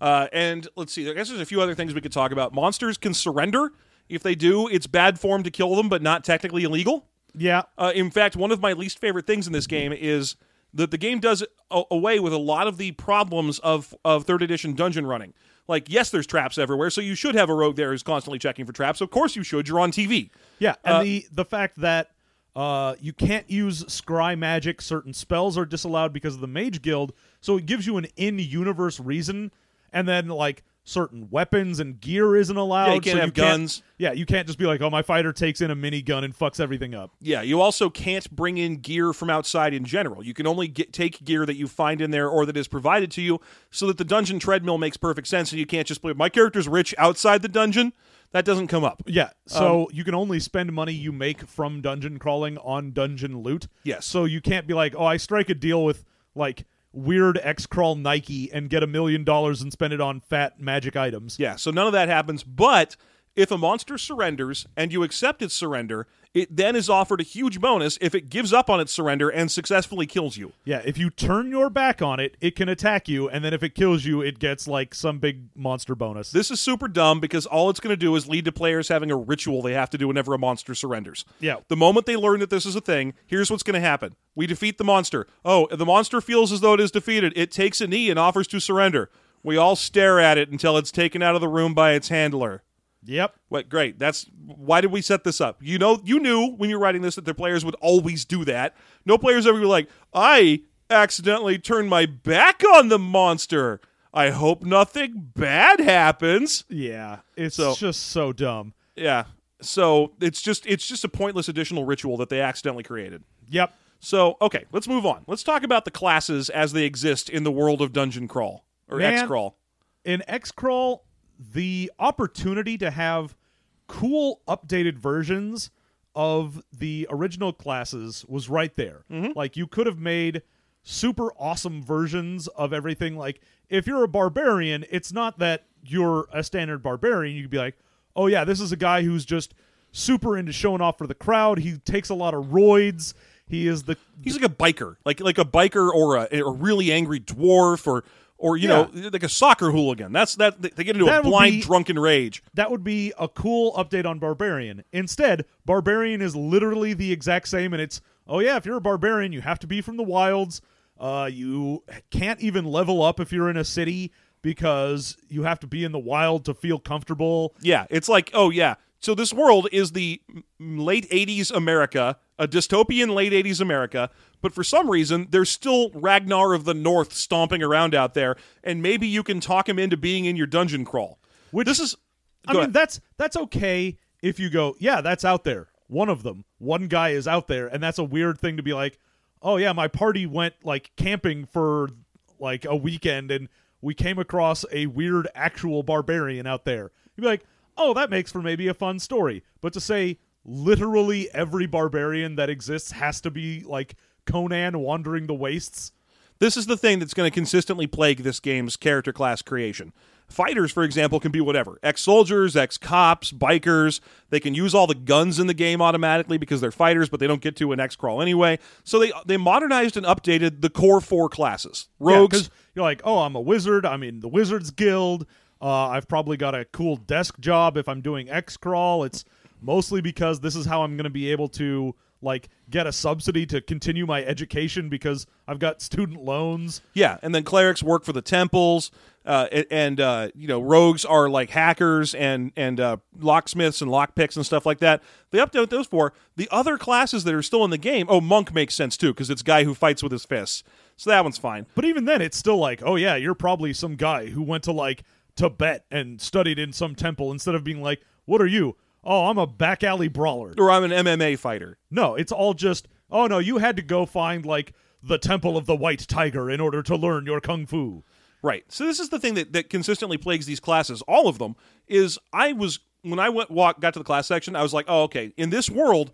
Uh, and let's see. I guess there's a few other things we could talk about. Monsters can surrender. If they do, it's bad form to kill them, but not technically illegal. Yeah. Uh, in fact, one of my least favorite things in this game is that the game does away with a lot of the problems of of third edition dungeon running. Like, yes, there's traps everywhere, so you should have a rogue there who's constantly checking for traps. Of course, you should. You're on TV. Yeah, and Uh, the the fact that uh, you can't use scry magic, certain spells are disallowed because of the Mage Guild, so it gives you an in-universe reason, and then like certain weapons and gear isn't allowed. Yeah, you can't so have guns. yeah, you can't just be like, oh, my fighter takes in a minigun and fucks everything up. Yeah, you also can't bring in gear from outside in general. You can only get, take gear that you find in there or that is provided to you, so that the dungeon treadmill makes perfect sense, and you can't just play. My character's rich outside the dungeon. That doesn't come up. Yeah, so Um, you can only spend money you make from dungeon crawling on dungeon loot. Yes. So you can't be like, oh, I strike a deal with like weird X crawl Nike and get a million dollars and spend it on fat magic items. Yeah, so none of that happens. But if a monster surrenders and you accept its surrender, it then is offered a huge bonus if it gives up on its surrender and successfully kills you. Yeah, if you turn your back on it, it can attack you, and then if it kills you, it gets like some big monster bonus. This is super dumb because all it's going to do is lead to players having a ritual they have to do whenever a monster surrenders. Yeah. The moment they learn that this is a thing, here's what's going to happen. We defeat the monster. Oh, the monster feels as though it is defeated. It takes a knee and offers to surrender. We all stare at it until it's taken out of the room by its handler. Yep. What great. That's why did we set this up? You know you knew when you were writing this that their players would always do that. No players ever be like, I accidentally turned my back on the monster. I hope nothing bad happens. Yeah, it's So- just so dumb. Yeah. So it's just it's just a pointless additional ritual that they accidentally created. Yep. So okay, let's move on. Let's talk about the classes as they exist in the world of Dungeon Crawl or Man. X Crawl. in Xcrawl, the opportunity to have cool updated versions of the original classes was right there. Mm-hmm. Like you could have made super awesome versions of everything. Like if you're a barbarian, it's not that you're a standard barbarian. You could be like, oh yeah, this is a guy who's just super into showing off for the crowd. He takes a lot of roids. He is the He's like a biker, like like a biker or a, a really angry dwarf or or you know like a soccer hooligan. That's that they get into That a blind be- drunken rage. that would be a cool update on barbarian instead barbarian is literally the exact same and it's oh yeah if you're a barbarian you have to be from the wilds uh, you can't even level up if you're in a city because you have to be in the wild to feel comfortable Yeah, it's like oh yeah. So this world is the late '80s America, a dystopian late '80s America. But for some reason, there's still Ragnar of the North stomping around out there, and maybe you can talk him into being in your dungeon crawl. Which- this is, i mean ahead. that's that's okay if you go yeah that's out there one of them one guy is out there and that's a weird thing to be like oh yeah my party went like camping for like a weekend and we came across a weird actual barbarian out there you'd be like oh that makes for maybe a fun story but to say literally every barbarian that exists has to be like conan wandering the wastes This is the thing that's going to consistently plague this game's character class creation. Fighters, for example, can be whatever ex soldiers, ex cops, bikers. They can use all the guns in the game automatically because they're fighters, but they don't get to an X crawl anyway. So they they modernized and updated the core four classes rogues. because you're like, oh, I'm a wizard. I'm in the Wizards Guild. Uh, I've probably got a cool desk job if I'm doing X crawl. It's mostly because this is how I'm going to be able to like get a subsidy to continue my education because I've got student loans. yeah, and then clerics work for the temples, uh, and, uh, you know rogues are like hackers and and uh, locksmiths and lockpicks and stuff like that. They update those four. The other classes that are still in the game. Oh, monk makes sense too because it's guy who fights with his fists. So that one's fine. But even then, it's still like, oh yeah, you're probably some guy who went to like Tibet and studied in some temple instead of being like, what are you? Oh, I'm a back alley brawler. Or I'm an MMA fighter. No, it's all just, oh no, you had to go find like the Temple of the White Tiger in order to learn your kung fu. Right. So this is the thing that, that consistently plagues these classes, all of them, is I was when I went walk got to the class section, I was like, oh, okay, in this world,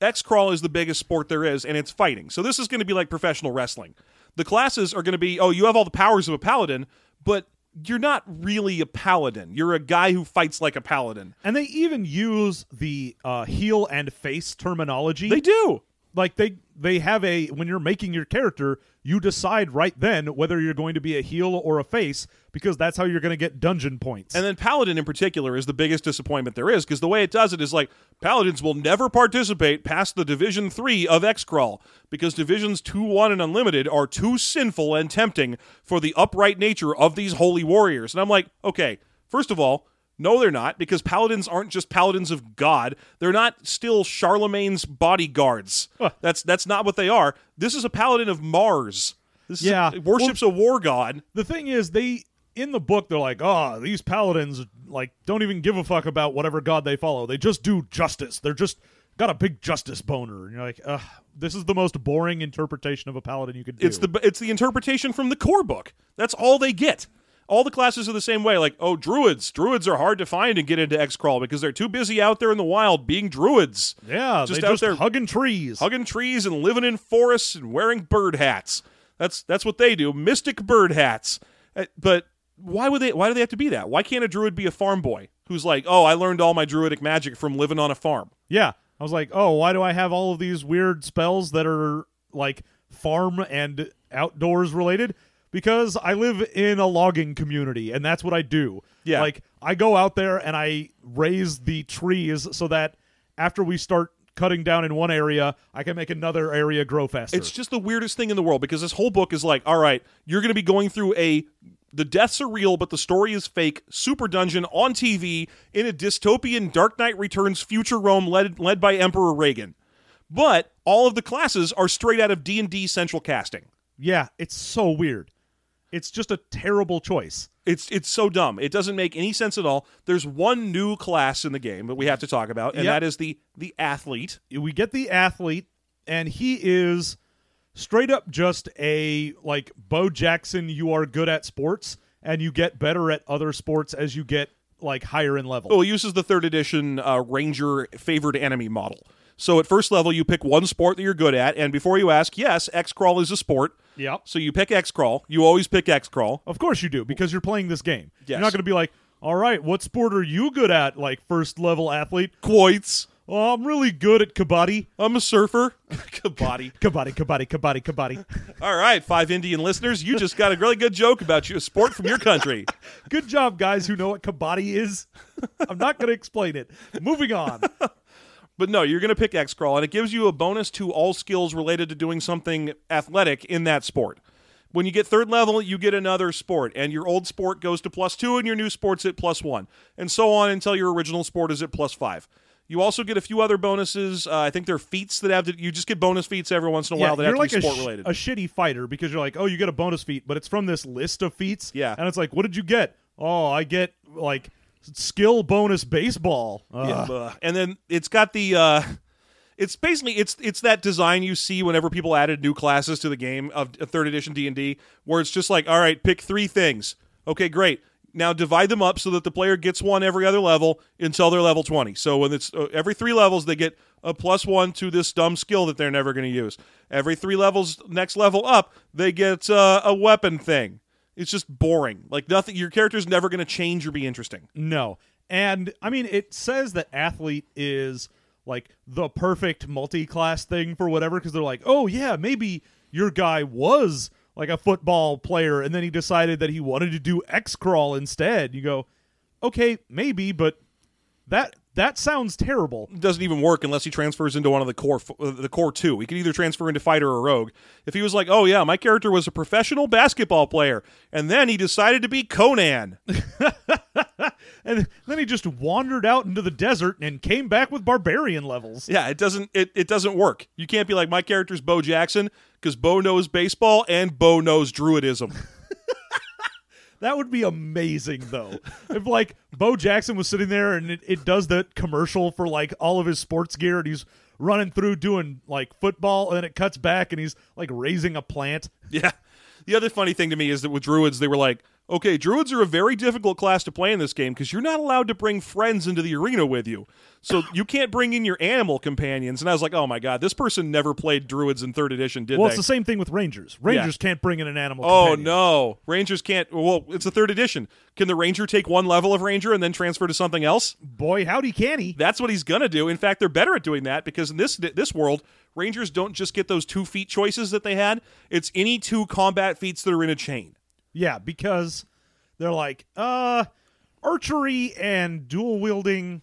X crawl is the biggest sport there is, and it's fighting. So this is going to be like professional wrestling. The classes are going to be, oh, you have all the powers of a paladin, but you're not really a paladin. You're a guy who fights like a paladin. And they even use the uh, heel and face terminology. They do. Like they they have a when you're making your character you decide right then whether you're going to be a heel or a face because that's how you're going to get dungeon points And then Paladin in particular is the biggest disappointment there is because the way it does it is like Paladins will never participate past the Division 3 of X-Crawl because Divisions 2, 1, and Unlimited are too sinful and tempting for the upright nature of these holy warriors. And I'm like, okay, first of all, no, they're not because Paladins aren't just Paladins of God. They're not still Charlemagne's bodyguards. Huh. That's that's not what they are. This is a Paladin of Mars. This is Yeah. a, worships a war god. the thing is they in the book they're like oh these paladins like don't even give a fuck about whatever god they follow they just do justice they're just got a big justice boner and you're like Ugh, this is the most boring interpretation of a paladin you could do It's the it's the interpretation from the core book. That's all they get. All the classes are the same way. Like, oh, druids. Druids are hard to find and get into X crawl because they're too busy out there in the wild being druids, yeah just out just there hugging trees hugging trees and living in forests and wearing bird hats. That's that's what they do. Mystic bird hats. Uh, But why would they? Why do they have to be that? Why can't a druid be a farm boy who's like, oh, I learned all my druidic magic from living on a farm? Yeah. I was like, oh, why do I have all of these weird spells that are like farm and outdoors related? Because I live in a logging community and that's what I do. Yeah. Like I go out there and I raise the trees so that after we start cutting down in one area, I can make another area grow faster. It's just the weirdest thing in the world because this whole book is like, all right, you're going to be going through a the deaths are real, but the story is fake. Super dungeon on TV in a dystopian Dark Knight Returns future Rome led led by Emperor Reagan. But all of the classes are straight out of D and D central casting. yeah, it's so weird. It's just a terrible choice. It's it's so dumb. It doesn't make any sense at all. There's one new class in the game that we have to talk about, and Yep. that is the the athlete. we get the athlete and he is straight up just a like bo jackson you are good at sports and you get better at other sports as you get like higher in level Well, it uses the third edition uh, Ranger favored enemy model. So at first level, you pick one sport that you're good at, and before you ask, yes, X crawl is a sport. Yep So you pick X crawl. You always pick X crawl. of course you do because you're playing this game Yes. you're not going to be like all right what sport are you good at like first level athlete Quoits. oh i'm really good at kabaddi I'm a surfer. Kabaddi. kabaddi kabaddi kabaddi kabaddi All right, five Indian listeners, you just got a really good joke about you, a sport from your country. good job guys who know what kabaddi is i'm not going to explain it moving on But no, you're going to pick X crawl, and it gives you a bonus to all skills related to doing something athletic in that sport. When you get third level, you get another sport, and your old sport goes to plus two, and your new sport's at plus one, and so on until your original sport is at plus five. You also get a few other bonuses. Uh, I think they're feats that have to. You just get bonus feats every once in a while that you're have like to be a, sport sh- related. a shitty fighter because you're like, oh, you get a bonus feat, but it's from this list of feats. Yeah. and it's like, what did you get? Oh, I get like skill bonus baseball. Yeah, and then it's got the uh it's basically it's it's that design you see whenever people added new classes to the game of third edition D&D where it's just like all right pick three things. Okay great. Now divide them up so that the player gets one every other level until they're level 20 so when it's uh, every three levels they get a plus one to this dumb skill that they're never going to use. Every three levels next level up they get uh, a weapon thing it's just boring. Like nothing your character's never going to change or be interesting. No, and I mean, it says that athlete is like the perfect multi-class thing for whatever because they're like, oh yeah, maybe your guy was like a football player and then he decided that he wanted to do X crawl instead. You go, okay, maybe, but that that sounds terrible. It doesn't even work unless he transfers into one of the core uh, the core two. He can either transfer into fighter or rogue. If he was like, "Oh yeah, my character was a professional basketball player," and then he decided to be Conan, And then he just wandered out into the desert and came back with barbarian levels. yeah, it doesn't it, it doesn't work. You can't be like my character's Bo Jackson because Bo knows baseball and Bo knows druidism. That would be amazing, though. if like Bo Jackson was sitting there and it, it does that commercial for like all of his sports gear, and he's running through doing like football, and then it cuts back and he's like raising a plant. Yeah. The other funny thing to me is that with druids, they were like, okay, druids are a very difficult class to play in this game because you're not allowed to bring friends into the arena with you. So you can't bring in your animal companions. And I was like, oh my god, this person never played druids in third edition, did Well, they? it's the same thing with Rangers. Rangers can't bring in an animal. Oh companion. no, Rangers can't. Well, it's a third edition. Can the Ranger take one level of Ranger and then transfer to something else? Boy, howdy can he? That's what he's gonna do. In fact, they're better at doing that because in this this world, Rangers don't just get those two feat choices that they had. It's any two combat feats that are in a chain. Yeah, because they're like, uh, archery and dual wielding,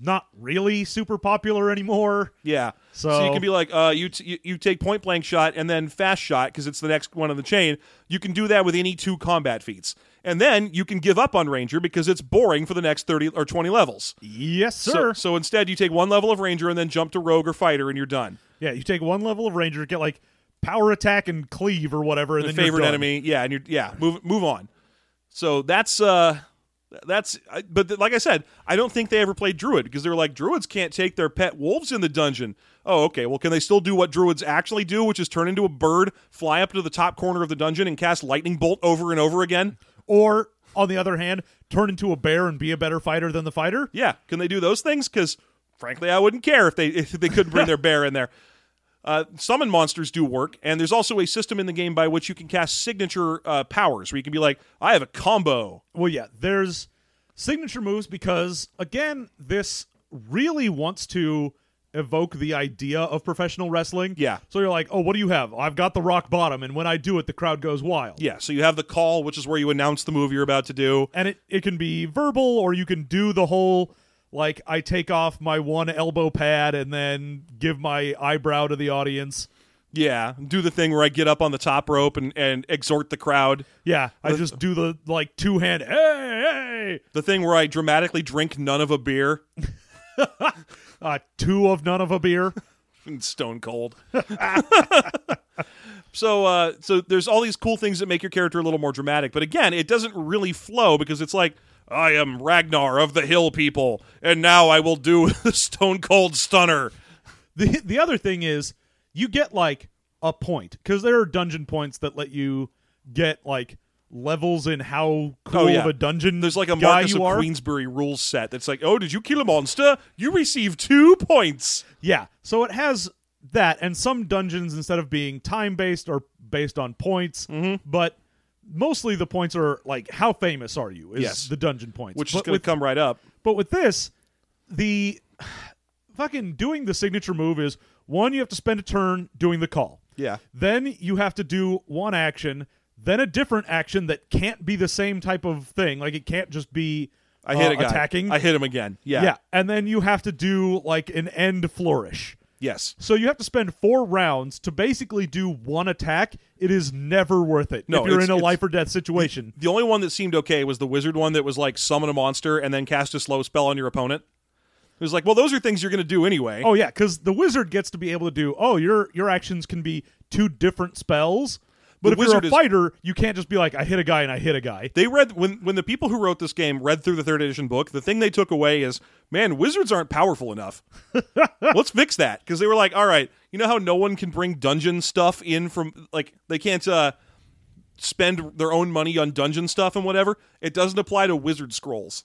not really super popular anymore. Yeah. So- you can be like, uh, you, t- you you take point blank shot and then fast shot because it's the next one on the chain. You can do that with any two combat feats, and then you can give up on Ranger because it's boring for the next thirty or twenty levels. Yes, So, sir. so instead, you take one level of Ranger and then jump to Rogue or Fighter, and you're done. yeah, you take one level of ranger, get like power attack and cleave or whatever, and The then favorite enemy, yeah, and you're yeah, move move on. So that's uh, that's but th- like I said, I don't think they ever played Druid because they were like Druids can't take their pet wolves in the dungeon. Oh, okay. Well, can they still do what Druids actually do, which is turn into a bird, fly up to the top corner of the dungeon, and cast lightning bolt over and over again? Or on the other hand, turn into a bear and be a better fighter than the fighter. Yeah, can they do those things? Because frankly, I wouldn't care if they if they couldn't bring their bear in there. Uh, summon monsters do work, and there's also a system in the game by which you can cast signature uh, powers, where you can be like, "I have a combo." Well, yeah, there's signature moves because again, this really wants to evoke the idea of professional wrestling. Yeah. So you're like, oh, what do you have? I've got the rock bottom, and when I do it, the crowd goes wild. Yeah, so you have the call, which is where you announce the move you're about to do. And it, it can be verbal, or you can do the whole like I take off my one elbow pad and then give my eyebrow to the audience. Yeah, do the thing where I get up on the top rope and, and exhort the crowd. Yeah, I just do the like two hand hey hey The thing where I dramatically drink none of a beer. uh, two of none of a beer. Stone cold. so uh so there's all these cool things that make your character a little more dramatic, but again, it doesn't really flow because it's like I am Ragnar of the Hill People, and now I will do the Stone Cold Stunner. The the other thing is you get like a point because there are dungeon points that let you get like levels in how cool Oh, yeah. of a dungeon There's like a guy Marquess of are. Queensberry rules set that's like, oh, did you kill a monster? You receive two points. Yeah, so it has that, and some dungeons instead of being time based are based on points, Mm-hmm. but mostly the points are like how famous are you is Yes. the dungeon points, Which is going to come right up. But with this, the fucking doing the signature move is one, you have to spend a turn doing the call. Yeah. Then you have to do one action, then a different action that can't be the same type of thing. Like it can't just be I hit uh, a guy. attacking. I hit him again. Yeah. yeah. And then you have to do like an end flourish. Yes. So you have to spend four rounds to basically do one attack. It is never worth it No, if you're in a life or death situation. The only one that seemed okay was the wizard one that was like summon a monster and then cast a slow spell on your opponent. It was like, well, those are things you're going to do anyway. Oh yeah, because the wizard gets to be able to do. Oh, your your actions can be two different spells. But if you're wizard a is- fighter, you can't just be like, I hit a guy and I hit a guy. They read when when the people who wrote this game read through the third edition book. The thing they took away is, man, wizards aren't powerful enough. Let's fix that because they were like, all right, you know how no one can bring dungeon stuff in from like they can't uh, spend their own money on dungeon stuff and whatever. It doesn't apply to wizard scrolls.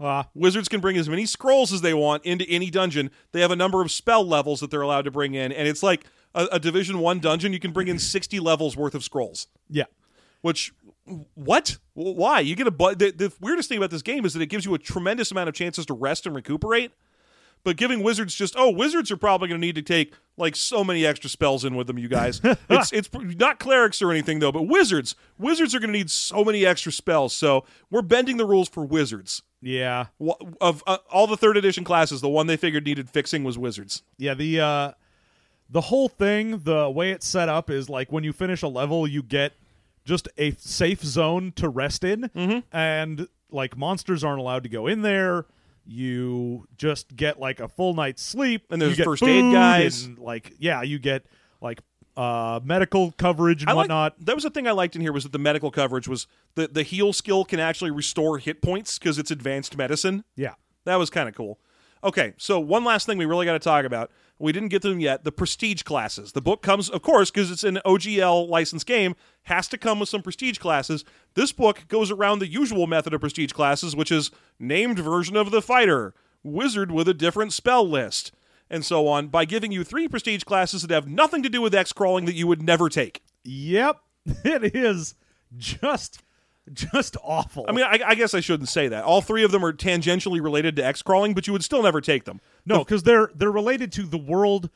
Ah, Wizards can bring as many scrolls as they want into any dungeon. They have a number of spell levels that they're allowed to bring in, and it's like a, a Division One dungeon. You can bring in sixty levels worth of scrolls. yeah. Which, what? Why? You get a but the, the weirdest thing about this game is that it gives you a tremendous amount of chances to rest and recuperate. But giving wizards just oh, wizards are probably going to need to take like so many extra spells in with them. You guys, it's it's not clerics or anything though, but wizards. Wizards are going to need so many extra spells. So we're bending the rules for wizards. Yeah. Of uh, all the third edition classes, the one they figured needed fixing was wizards. Yeah, the uh the whole thing, the way it's set up is like when you finish a level, you get just a safe zone to rest in Mm-hmm. and like monsters aren't allowed to go in there. You just get like a full night's sleep And there's first aid guys. and, like yeah, you get like uh, medical coverage and I whatnot. that was the thing I liked in here was that the medical coverage was the the heal skill can actually restore hit points because it's advanced medicine. yeah. That was kind of cool. Okay, so one last thing we really got to talk about. We didn't get to them yet. The prestige classes. The book comes, of course, because it's an OGL licensed game, has to come with some prestige classes. This book goes around the usual method of prestige classes, which is named version of the fighter, wizard with a different spell list, and so on, by giving you three prestige classes that have nothing to do with X crawling that you would never take. Yep. It is just just awful. I mean, I, I guess I shouldn't say that. All three of them are tangentially related to X crawling, but you would still never take them. no, because they're they're related to the world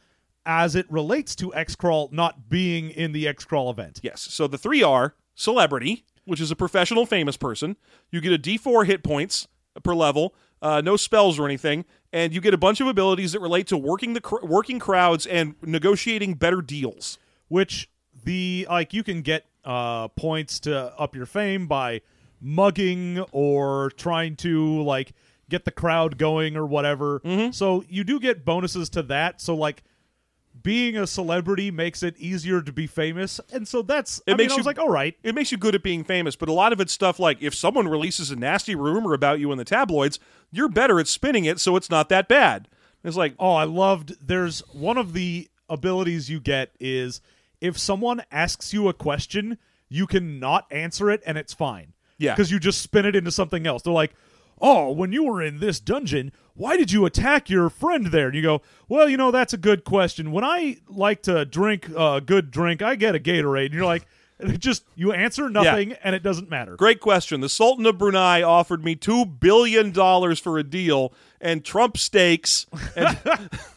as it relates to X crawl not being in the X crawl event. Yes. So the three are celebrity, which is a professional famous person. You get a D4 hit points per level, uh, no spells or anything, and you get a bunch of abilities that relate to working the cr- working crowds and negotiating better deals. which the like you can get uh points to up your fame by mugging or trying to like get the crowd going or whatever. Mm-hmm. So you do get bonuses to that. So like being a celebrity makes it easier to be famous, and so that's It I makes mean, you- was like, all right, It makes you good at being famous, but a lot of it's stuff like if someone releases a nasty rumor about you in the tabloids, you're better at spinning it, so it's not that bad. It's like, Oh, I loved. There's one of the abilities you get is if someone asks you a question, you can not answer it and it's fine. Yeah. Because you just spin it into something else. They're like, oh, when you were in this dungeon, why did you attack your friend there? And you go, well, you know, that's a good question. When I like to drink a good drink, I get a Gatorade. And you're like, it just, you answer nothing and it doesn't matter. Great question. The Sultan of Brunei offered me two billion dollars for a deal and Trump Steaks And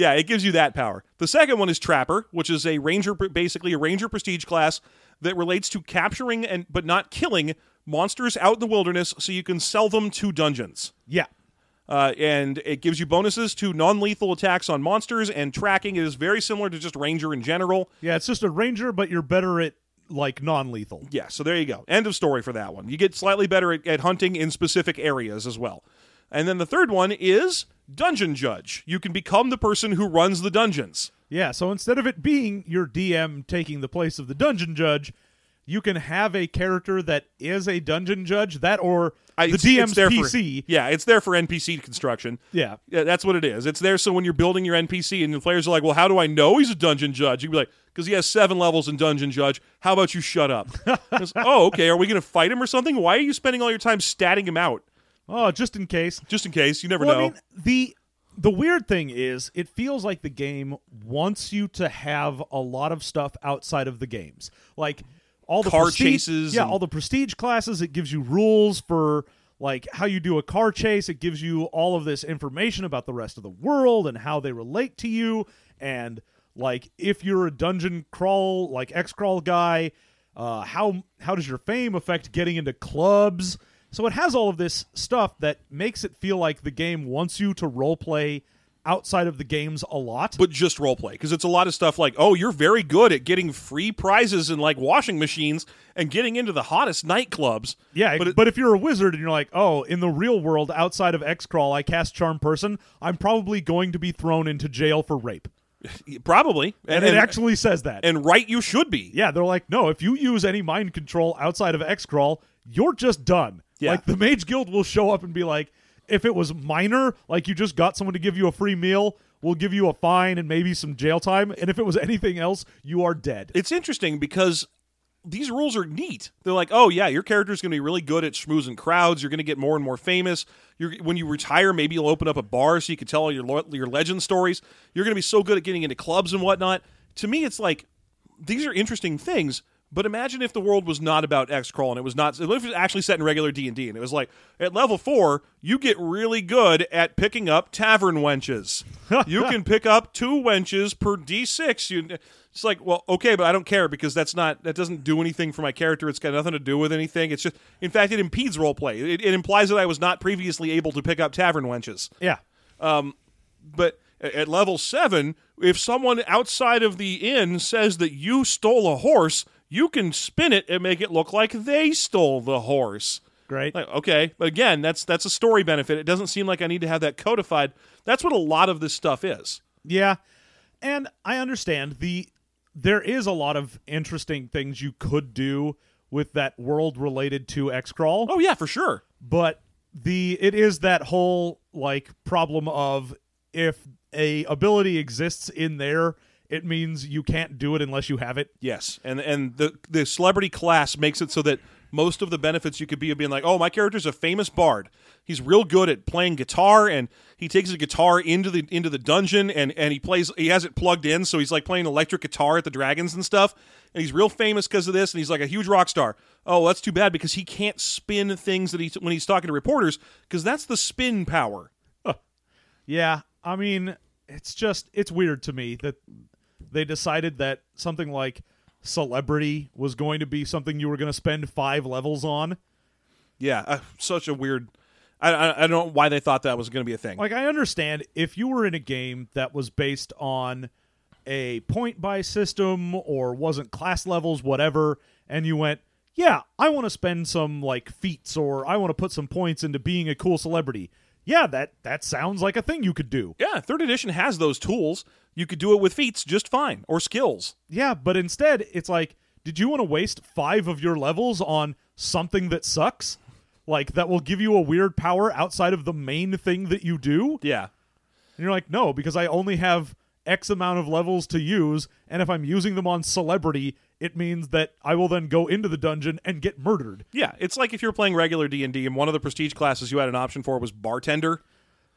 yeah, it gives you that power. The second one is Trapper, which is a ranger, basically a ranger prestige class that relates to capturing and but not killing monsters out in the wilderness, so you can sell them to dungeons. Yeah. Uh, and it gives you bonuses to non-lethal attacks on monsters and tracking. It is very similar to just ranger in general. Yeah, it's just a ranger, but you're better at like non lethal. Yeah, so there you go. End of story for that one. You get slightly better at, at hunting in specific areas as well. And then the third one is Dungeon Judge. You can become the person who runs the dungeons. Yeah, so instead of it being your DM taking the place of the dungeon judge, you can have a character that is a dungeon judge, that or I- the it's- DM's it's there PC. For, yeah, it's there for NPC construction. Yeah. Yeah, that's what it is. It's there so when you're building your NPC and the players are like, well, how do I know he's a dungeon judge? You'd be like, because he has seven levels in dungeon judge. How about you shut up? Oh, okay. Are we going to fight him or something? Why are you spending all your time statting him out? Oh, just in case. Just in case. You never Well, know. I mean, the the weird thing is it feels like the game wants you to have a lot of stuff outside of the games. Like all the Car prestige- chases Yeah, and- all the prestige classes, it gives you rules for like how you do a car chase. It gives you all of this information about the rest of the world and how they relate to you and like if you're a dungeon crawl like X crawl guy, uh, how how does your fame affect getting into clubs? So it has all of this stuff that makes it feel like the game wants you to role play outside of the games a lot. but just role play because it's a lot of stuff like oh you're very good at getting free prizes and like washing machines and getting into the hottest nightclubs yeah, but but, if you're a wizard and you're like, oh, in the real world outside of X crawl, I cast charm person, I'm probably going to be thrown into jail for rape. probably And, it actually says that. and right you should be yeah, they're like, no, if you use any mind control outside of X crawl, you're just done. Yeah. Like the Mage Guild will show up and be like, if it was minor, like you just got someone to give you a free meal, we'll give you a fine and maybe some jail time. And if it was anything else, you are dead. it's interesting because these rules are neat. They're like, oh yeah, your character's going to be really good at schmoozing crowds. You're going to get more and more famous. You're, when you retire, maybe you'll open up a bar so you can tell all your your legend stories. You're going to be so good at getting into clubs and whatnot. To me, it's like these are interesting things. But imagine if the world was not about X crawl and it was not. If it was actually set in regular D and D and it was like at level four, you get really good at picking up tavern wenches. you can pick up two wenches per D six. You, it's like, well, okay, but I don't care because that's not that doesn't do anything for my character. It's got nothing to do with anything. It's just, in fact, it impedes role play. It, it implies that I was not previously able to pick up tavern wenches Yeah. Um, but at level seven, if someone outside of the inn says that you stole a horse, you can spin it and make it look like they stole the horse. Great. Like, okay, but again, that's that's a story benefit. It doesn't seem like I need to have that codified. That's what a lot of this stuff is. Yeah. And I understand the there is a lot of interesting things you could do with that world related to X crawl, Oh yeah, for sure. but the it is that whole like problem of if a ability exists in there, it means you can't do it unless you have it. Yes, and and the the celebrity class makes it so that most of the benefits you could be of being like, oh, my character's a famous bard. He's real good at playing guitar, and he takes his guitar into the into the dungeon, and and he plays. He has it plugged in, so he's like playing electric guitar at the dragons and stuff. And he's real famous because of this, and he's like a huge rock star. Oh, that's too bad because he can't spin things that he when he's talking to reporters because that's the spin power. Yeah, I mean, it's just it's weird to me that they decided that something like celebrity was going to be something you were going to spend 5 levels on. Yeah, uh, such a weird. I, I I don't know why they thought that was going to be a thing. Like I understand if you were in a game that was based on a point buy system or wasn't class levels whatever and you went, "Yeah, I want to spend some like feats or I want to put some points into being a cool celebrity." Yeah, that that sounds like a thing you could do. Yeah, third edition has those tools. You could do it with feats just fine or skills. Yeah, but instead it's like, did you want to waste 5 of your levels on something that sucks? Like that will give you a weird power outside of the main thing that you do? Yeah. And you're like, no, because I only have X amount of levels to use, and if I'm using them on celebrity, it means that I will then go into the dungeon and get murdered. Yeah, it's like if you're playing regular D&D and one of the prestige classes you had an option for was bartender.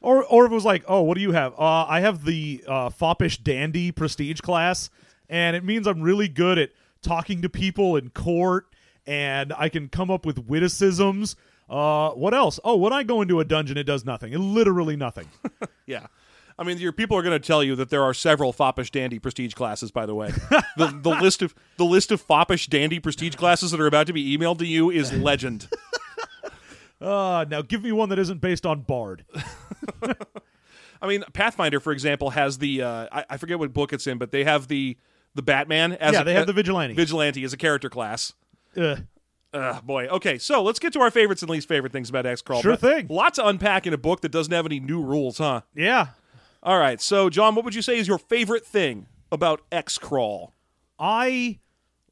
Or or if it was like, oh, what do you have? Uh, I have the uh, foppish dandy prestige class, and it means I'm really good at talking to people in court, and I can come up with witticisms. Uh, what else? Oh, when I go into a dungeon, it does nothing. It literally nothing. Yeah. I mean, your people are going to tell you that there are several foppish dandy prestige classes. By the way, the the list of the list of foppish dandy prestige classes that are about to be emailed to you is legend. uh, now give me one that isn't based on Bard. I mean, Pathfinder, for example, has the uh, I, I forget what book it's in, but they have the the Batman as yeah, a, they have the vigilante. vigilante is a character class. Ugh. Uh, boy. Okay, so let's get to our favorites and least favorite things about X Crawl. Sure thing. Lots to unpack in a book that doesn't have any new rules, huh? yeah, All right. So, John, what would you say is your favorite thing about X Crawl? I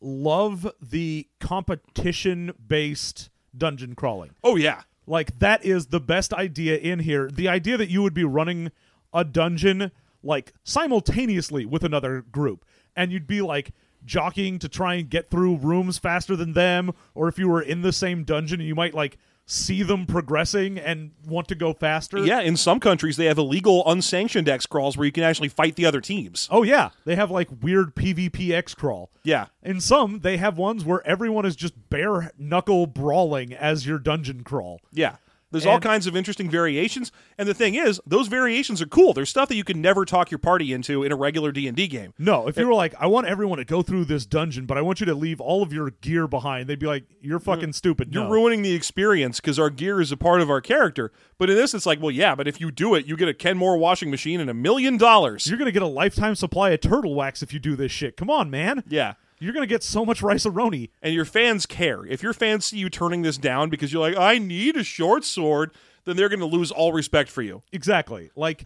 love the competition based dungeon crawling. Oh yeah. Like that is the best idea in here. The idea that you would be running a dungeon like simultaneously with another group and you'd be like jockeying to try and get through rooms faster than them or if you were in the same dungeon you might like see them progressing and want to go faster. Yeah, in some countries they have illegal unsanctioned X crawls where you can actually fight the other teams. Oh yeah, they have like weird PvP X crawl. Yeah. In some, they have ones where everyone is just bare knuckle brawling as your dungeon crawl. Yeah. There's all kinds of interesting variations, and the thing is, those variations are cool. There's stuff that you can never talk your party into in a regular D&D game. No, if you were like, I want everyone to go through this dungeon, but I want you to leave all of your gear behind, they'd be like, You're fucking stupid. You're no. ruining the experience because our gear is a part of our character. But in this, it's like, well, yeah, but if you do it, you get a Kenmore washing machine and a million dollars. You're gonna get a lifetime supply of turtle wax if you do this shit. Come on, man. Yeah. You're gonna get so much rice roni. and your fans care. If your fans see you turning this down because you're like, I need a short sword, then they're going to lose all respect for you. Exactly. Like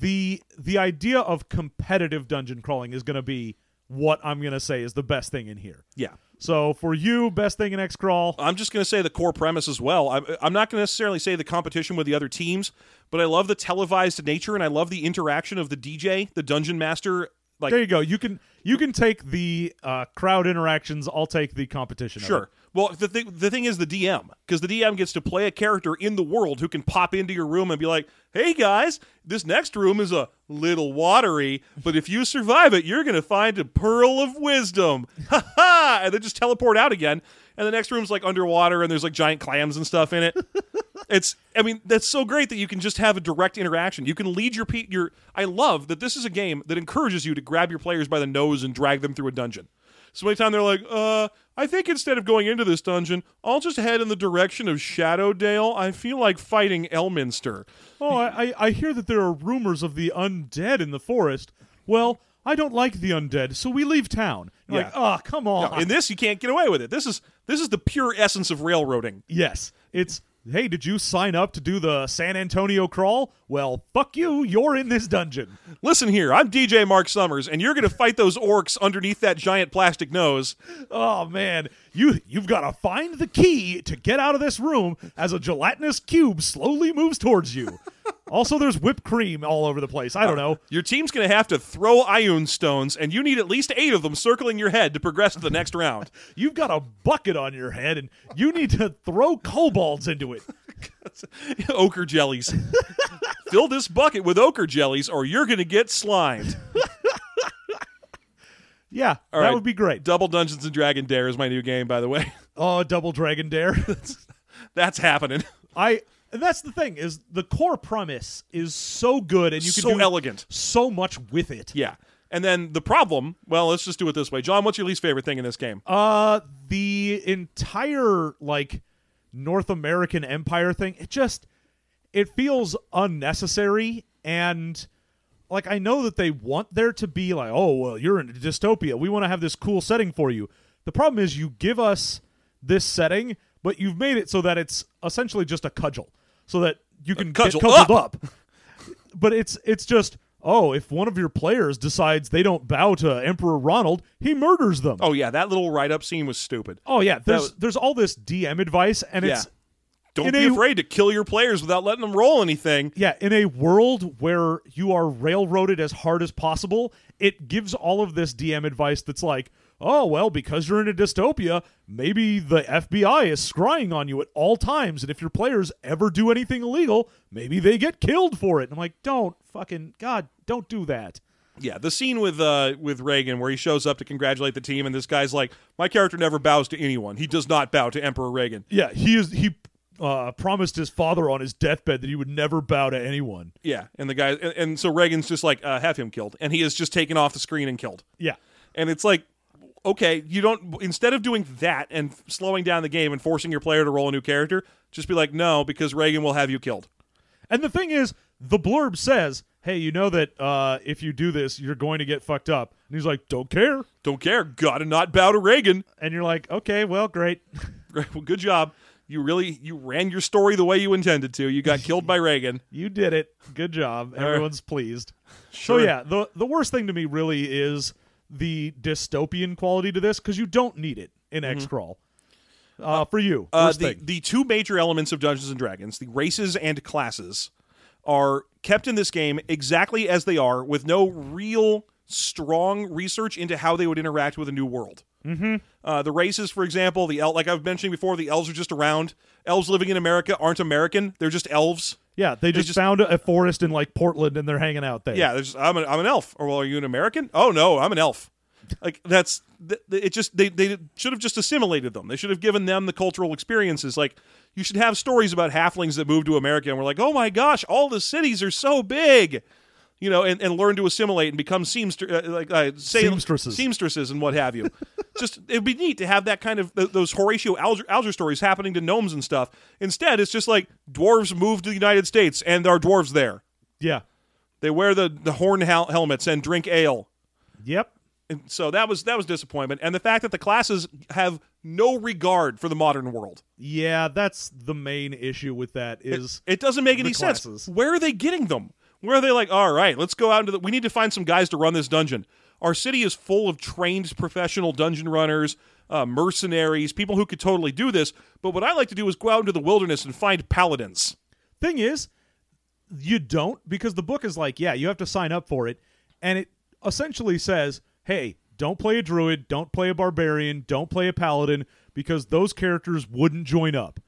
the the idea of competitive dungeon crawling is gonna be what I'm gonna say is the best thing in here. Yeah. So for you, best thing in X crawl. I'm just going to say the core premise as well. I'm, I'm not going to necessarily say the competition with the other teams, but I love the televised nature and I love the interaction of the DJ, the dungeon master. Like, There you go. You can you can take the uh, crowd interactions. I'll take the competition. Sure. Well, the thing the thing is the DM because the DM gets to play a character in the world who can pop into your room and be like, "Hey guys, this next room is a little watery, but if you survive it, you're going to find a pearl of wisdom." Ha ha! And then just teleport out again. And the next room's like underwater and there's like giant clams and stuff in it. it's I mean, that's so great that you can just have a direct interaction. You can lead your pe- your I love that this is a game that encourages you to grab your players by the nose and drag them through a dungeon. So anytime they're like, uh, I think instead of going into this dungeon, I'll just head in the direction of Shadowdale. I feel like fighting Elminster. Oh, I, I hear that there are rumors of the undead in the forest. Well, I don't like the undead, so we leave town. You're Like, Yeah. oh, come on. In this, you can't get away with it. This is this is the pure essence of railroading. yes, it's hey, did you sign up to do the San Antonio crawl? Well, fuck you. You're in this dungeon. Listen here, I'm DJ Mark Summers, and you're going to fight those orcs underneath that giant plastic nose. Oh man, you you've got to find the key to get out of this room as a gelatinous cube slowly moves towards you. also, there's whipped cream all over the place. I don't know. Your team's going to have to throw Ioun stones, and you need at least eight of them circling your head to progress to the next round. You've got a bucket on your head, and you need to throw kobolds into it. ochre jellies. Fill this bucket with ochre jellies, or you're going to get slimed. Yeah, All that right. would be great. Double Dungeons and Dragon Dare is my new game, by the way. Oh, double dragon dare. That's happening. I and that's the thing is the core premise is so good and you can so do elegant. so much with it. Yeah. And then the problem, well, let's just do it this way. John, what's your least favorite thing in this game? Uh the entire like North American Empire thing, it just it feels unnecessary and like I know that they want there to be like, oh well, you're in a dystopia. We want to have this cool setting for you. The problem is you give us this setting, but you've made it so that it's essentially just a cudgel, so that you can cudgel get cudgeled up. up. but it's it's just oh, if one of your players decides they don't bow to Emperor Ronald, he murders them. Oh, yeah, that little write up scene was stupid. Oh yeah, there's was- there's all this DM advice, and it's Don't be a- afraid to kill your players without letting them roll anything. yeah, in a world where you are railroaded as hard as possible, it gives all of this DM advice that's like, oh well, because you're in a dystopia, maybe the FBI is scrying on you at all times, and if your players ever do anything illegal, maybe they get killed for it. And I'm like, don't fucking God, don't do that. Yeah, the scene with uh with Reagan where he shows up to congratulate the team and this guy's like, "My character never bows to anyone. He does not bow to Emperor Reagan." Yeah, he is he uh, promised his father on his deathbed that he would never bow to anyone. Yeah, and the guy and, and so Reagan's just like, uh, "Have him killed." And he is just taken off the screen and killed. Yeah. And it's like, okay, you don't instead of doing that and slowing down the game and forcing your player to roll a new character, just be like, "No, because Reagan will have you killed." And the thing is, the blurb says, "Hey, you know that uh, if you do this, you're going to get fucked up." And he's like, "Don't care." Don't care. Got to not bow to Reagan. And you're like, "Okay, well, great." Great. Well, good job. You really you ran your story the way you intended to. You got killed by Reagan. You did it. Good job. Everyone's pleased. Sure. So yeah, the the worst thing to me really is the dystopian quality to this because you don't need it in X Crawl. Uh, for you, Uh, the thing. the two major elements of Dungeons and Dragons, the races and classes, are kept in this game exactly as they are, with no real strong research into how they would interact with a new world. Mm-hmm. Uh, the races, for example, the el- like I've mentioned before, the elves are just around. Elves living in America aren't American; they're just elves. Yeah, they just, just- found a, forest in like Portland and they're hanging out there. Yeah, there's I'm an, I'm an elf. Or well, are you an American? Oh no, I'm an elf. Like that's th- th- it. Just they they should have just assimilated them. They should have given them the cultural experiences. Like you should have stories about halflings that moved to America and were like, oh my gosh, all the cities are so big. You know, and, and learn to assimilate and become seamster, uh, like uh, say, Seamstresses. seamstresses and what have you. just it'd be neat to have that kind of th- those Horatio Alger, Alger stories happening to gnomes and stuff. Instead, it's just like dwarves move to the United States and there are dwarves there. yeah, They wear the the horn hel- helmets and drink ale. yep. And so that was that was disappointment, and the fact that the classes have no regard for the modern world. Yeah, that's the main issue with that is It doesn't make any sense. Where are they getting them? Where are they like? All right, let's go out into the. We need to find some guys to run this dungeon. Our city is full of trained professional dungeon runners, uh, mercenaries, people who could totally do this. But what I like to do is go out into the wilderness and find paladins. Thing is, you don't because the book is like, yeah, you have to sign up for it, and it essentially says, hey, don't play a druid, don't play a barbarian, don't play a paladin because those characters wouldn't join up,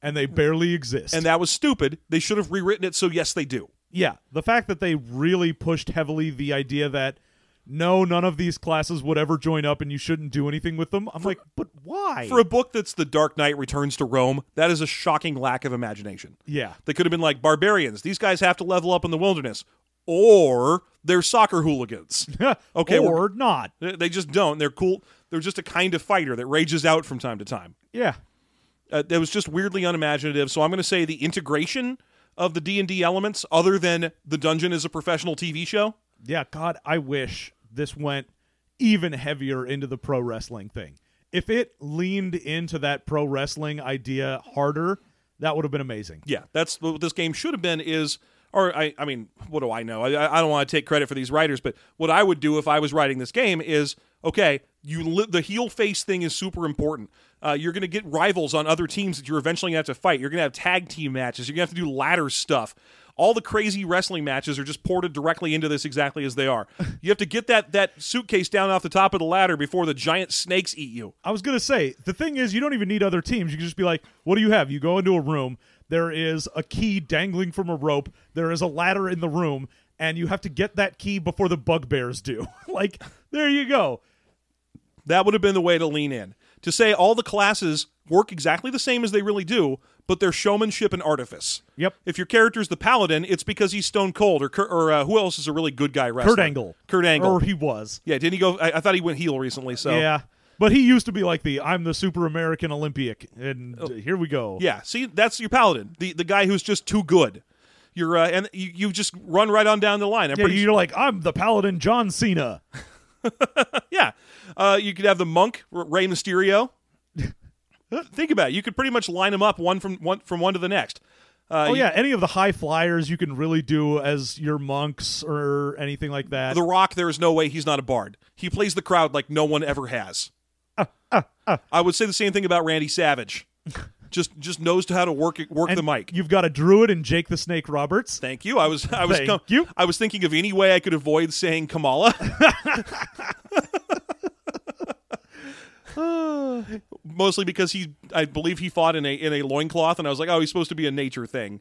and they barely exist. And that was stupid. They should have rewritten it so yes, they do. Yeah, the fact that they really pushed heavily the idea that no, none of these classes would ever join up, and you shouldn't do anything with them. I'm like, but why? For a book that's The Dark Knight Returns to Rome, that is a shocking lack of imagination. yeah, They could have been like barbarians. These guys have to level up in the wilderness, or they're soccer hooligans. Okay, or not. They just don't. They're cool. They're just a kind of fighter that rages out from time to time. Yeah, Uh, it was just weirdly unimaginative. So I'm going to say the integration of the D and D elements, other than the dungeon is a professional TV show. Yeah, God, I wish this went even heavier into the pro wrestling thing. If it leaned into that pro wrestling idea harder, That would have been amazing. Yeah, that's what this game should have been. Is or I, I mean, what do I know? I, I don't want to take credit for these writers, but what I would do if I was writing this game is okay. You li- the heel face thing is super important. Uh, you're going to get rivals on other teams that you're eventually going to have to fight. You're going to have tag team matches. You're going to have to do ladder stuff. All the crazy wrestling matches are just ported directly into this exactly as they are. You have to get that that suitcase down off the top of the ladder before the giant snakes eat you. I was gonna say the thing is you don't even need other teams. You can just be like, what do you have? You go into a room. There is a key dangling from a rope. There is a ladder in the room, and you have to get that key before the bugbears do. like there you go. That would have been the way to lean in. To say all the classes work exactly the same as they really do, but they're showmanship and artifice. Yep. If your character's the paladin, it's because he's stone cold, or or uh, who else is a really good guy wrestler? Kurt Angle. Kurt Angle. Or he was. yeah, didn't he go? I, I thought he went heel recently. So Yeah. But he used to be like the I'm the super American Olympic, and uh, here we go. Oh. Yeah, see, that's your paladin, the the guy who's just too good. You're uh, and you, you just run right on down the line. I'm Yeah, you're like I'm the Paladin John Cena. Yeah. Uh, you could have the monk, Rey Mysterio. Think about it. You could pretty much line them up one from one from one to the next. Uh, Oh you- yeah, any of the high flyers you can really do as your monks or anything like that. The Rock, there is no way he's not a bard. He plays the crowd like no one ever has. I would say the same thing about Randy Savage. just just knows how to work it, work And the mic. You've got a druid and Jake the Snake Roberts. Thank you. I was I was Thank you. I was thinking of any way I could avoid saying Kamala. Mostly because he I believe he fought in a in a loincloth and I was like, "Oh, he's supposed to be a nature thing."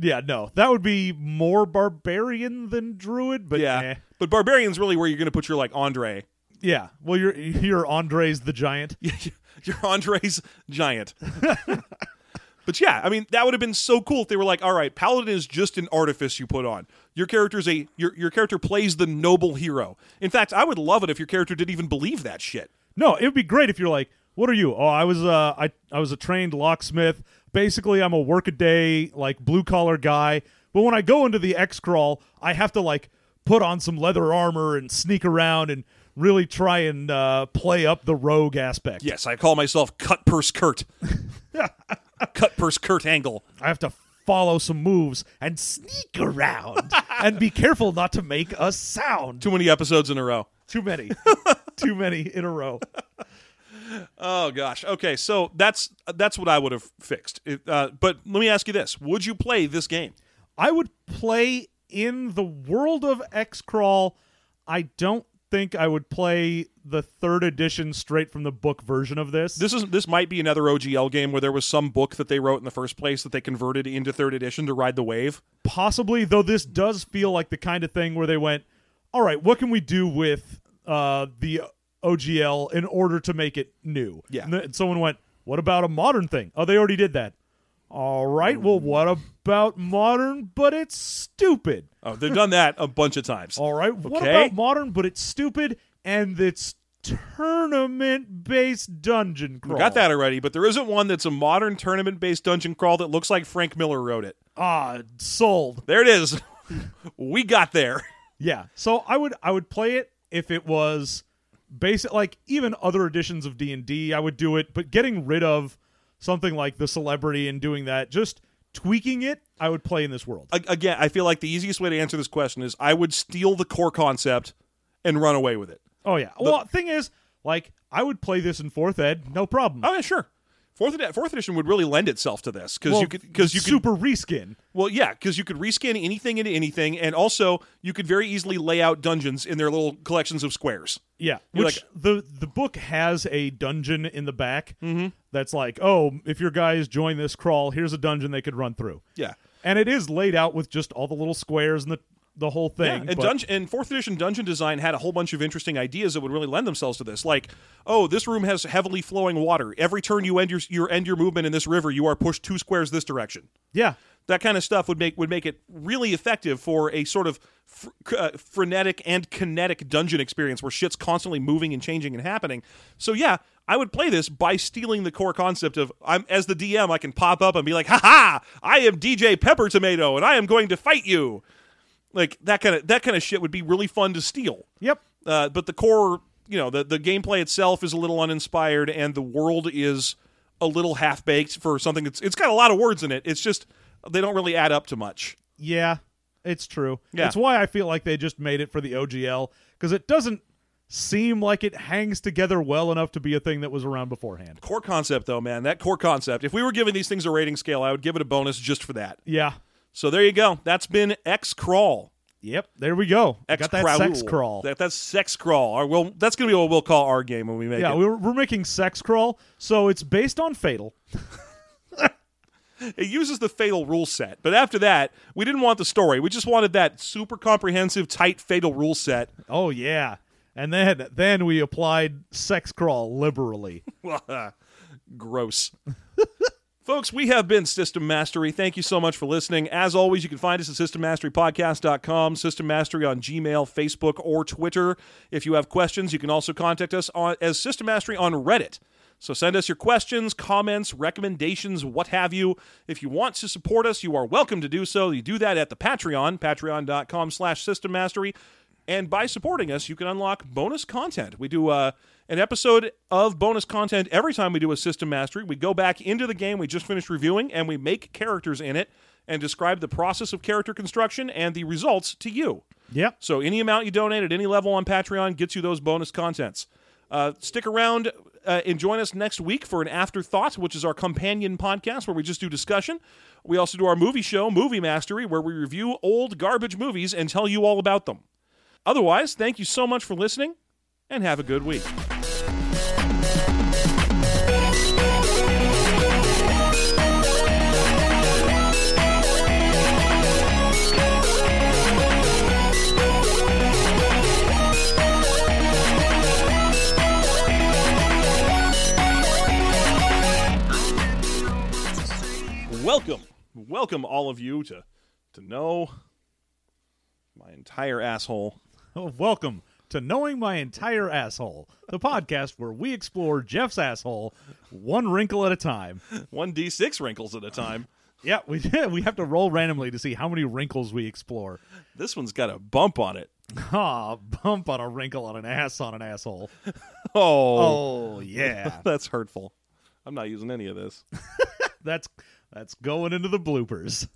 Yeah, no, that would be more barbarian than druid, but Yeah. eh. But barbarian's really where you're going to put your like Andre. yeah. Well, you're you're Andres the Giant. You're Andre's giant. but yeah, I mean, that would have been so cool if they were like, all right, Paladin is just an artifice you put on. Your character's a your your character plays the noble hero. In fact, I would love it if your character didn't even believe that shit. No, it would be great if you're like, what are you? Oh, I was uh I I was a trained locksmith. Basically, I'm a workaday like blue collar guy. But when I go into the X crawl, I have to like put on some leather armor and sneak around and really try and uh, play up the rogue aspect. Yes, I call myself Cut Purse Kurt. Cut Purse Kurt Angle. I have to follow some moves and sneak around and be careful not to make a sound. Too many episodes in a row. Too many. Too many in a row. Oh gosh. Okay, so that's that's what I would have fixed. It, uh, but let me ask you this: Would you play this game? I would play in the world of X Crawl. I don't think I would play the third edition straight from the book version of this. This is this might be another OGL game where there was some book that they wrote in the first place that they converted into third edition to ride the wave. Possibly, though, this does feel like the kind of thing where they went, "All right, what can we do with uh, the OGL in order to make it new?" Yeah. And, then someone went, "What about a modern thing?" Oh, they already did that. All right, well, what about modern, but it's stupid? Oh, they've done that a bunch of times. All right. What Okay. about modern, but it's stupid and it's tournament based dungeon crawl? We got that already, but there isn't one that's a modern tournament based dungeon crawl that looks like Frank Miller wrote it. Ah, sold. There it is. we got there. Yeah. So I would I would play it if it was basic like even other editions of D&D I would do it, but getting rid of something like the celebrity and doing that, just tweaking it, I would play in this world. Again, I feel like the easiest way to answer this question is I would steal the core concept and run away with it. Oh yeah. well, thing is, like I would play this in 4th ed, no problem. Oh yeah, sure. Fourth, edi- fourth edition would really lend itself to this because Well, you could because you could super reskin. Well, yeah, because you could reskin anything into anything, and also you could very easily lay out dungeons in their little collections of squares. Yeah, You're which like- the the book has a dungeon in the back mm-hmm. that's like, oh, if your guys join this crawl, here's a dungeon they could run through, Yeah, and it is laid out with just all the little squares and the the whole yeah. thing. And but- dungeon and fourth edition dungeon design had a whole bunch of interesting ideas that would really lend themselves to this. Like, oh, this room has heavily flowing water. Every turn you end your you end your movement in this river, you are pushed two squares this direction. yeah, That kind of stuff would make would make it really effective for a sort of fr- uh, frenetic and kinetic dungeon experience where shit's constantly moving and changing and happening. So yeah, I would play this by stealing the core concept of I'm as the DM I can pop up and be like, "Ha ha! I am DJ Pepper Tomato and I am going to fight you." Like that kind of that kind of shit would be really fun to steal. yep, Uh, but the core, you know, the the gameplay itself is a little uninspired, and the world is a little half baked for something that's it's got a lot of words in it. It's just they don't really add up to much. Yeah, it's true. Yeah. It's why I feel like they just made it for the OGL because it doesn't seem like it hangs together well enough to be a thing that was around beforehand. Core concept though, man. That core concept. If we were giving these things a rating scale, I would give it a bonus just for that. Yeah. So there you go. That's been X Crawl. Yep. There we go. X Got that sex crawl. That, that's sex crawl. Or well, that's gonna be what we'll call our game when we make yeah, it. we're, we're making sex crawl, so it's based on Fatal. It uses the fatal rule set, but after that, we didn't want the story. We just wanted that super comprehensive, tight fatal rule set. Oh yeah, and then then we applied sex crawl liberally. Gross. Folks, we have been System Mastery. Thank you so much for listening. As always, you can find us at systemmasterypodcast.com, System Mastery on Gmail, Facebook, or Twitter. If you have questions, you can also contact us on, as System Mastery on Reddit. So send us your questions, comments, recommendations, what have you. If you want to support us, you are welcome to do so. You do that at the Patreon, patreon.com slash System Mastery. And by supporting us, you can unlock bonus content. We do uh, an episode of bonus content every time we do a system mastery. We go back into the game we just finished reviewing and we make characters in it and describe the process of character construction and the results to you. Yep. So any amount you donate at any level on Patreon gets you those bonus contents. Uh, stick around uh, and join us next week for an afterthought, which is our companion podcast where we just do discussion. We also do our movie show, Movie Mastery, where we review old garbage movies and tell you all about them. Otherwise, thank you so much for listening and have a good week. Welcome, welcome all of you to to know my entire asshole. Oh, welcome to Knowing My Entire Asshole, the podcast where we explore Jeff's asshole one wrinkle at a time. One d six wrinkles at a time. Yeah, we we have to roll randomly to see how many wrinkles we explore. This one's got a bump on it. Ah, bump on a wrinkle on an ass on an asshole. Oh, Oh yeah, that's hurtful. I'm not using any of this. that's that's going into the bloopers.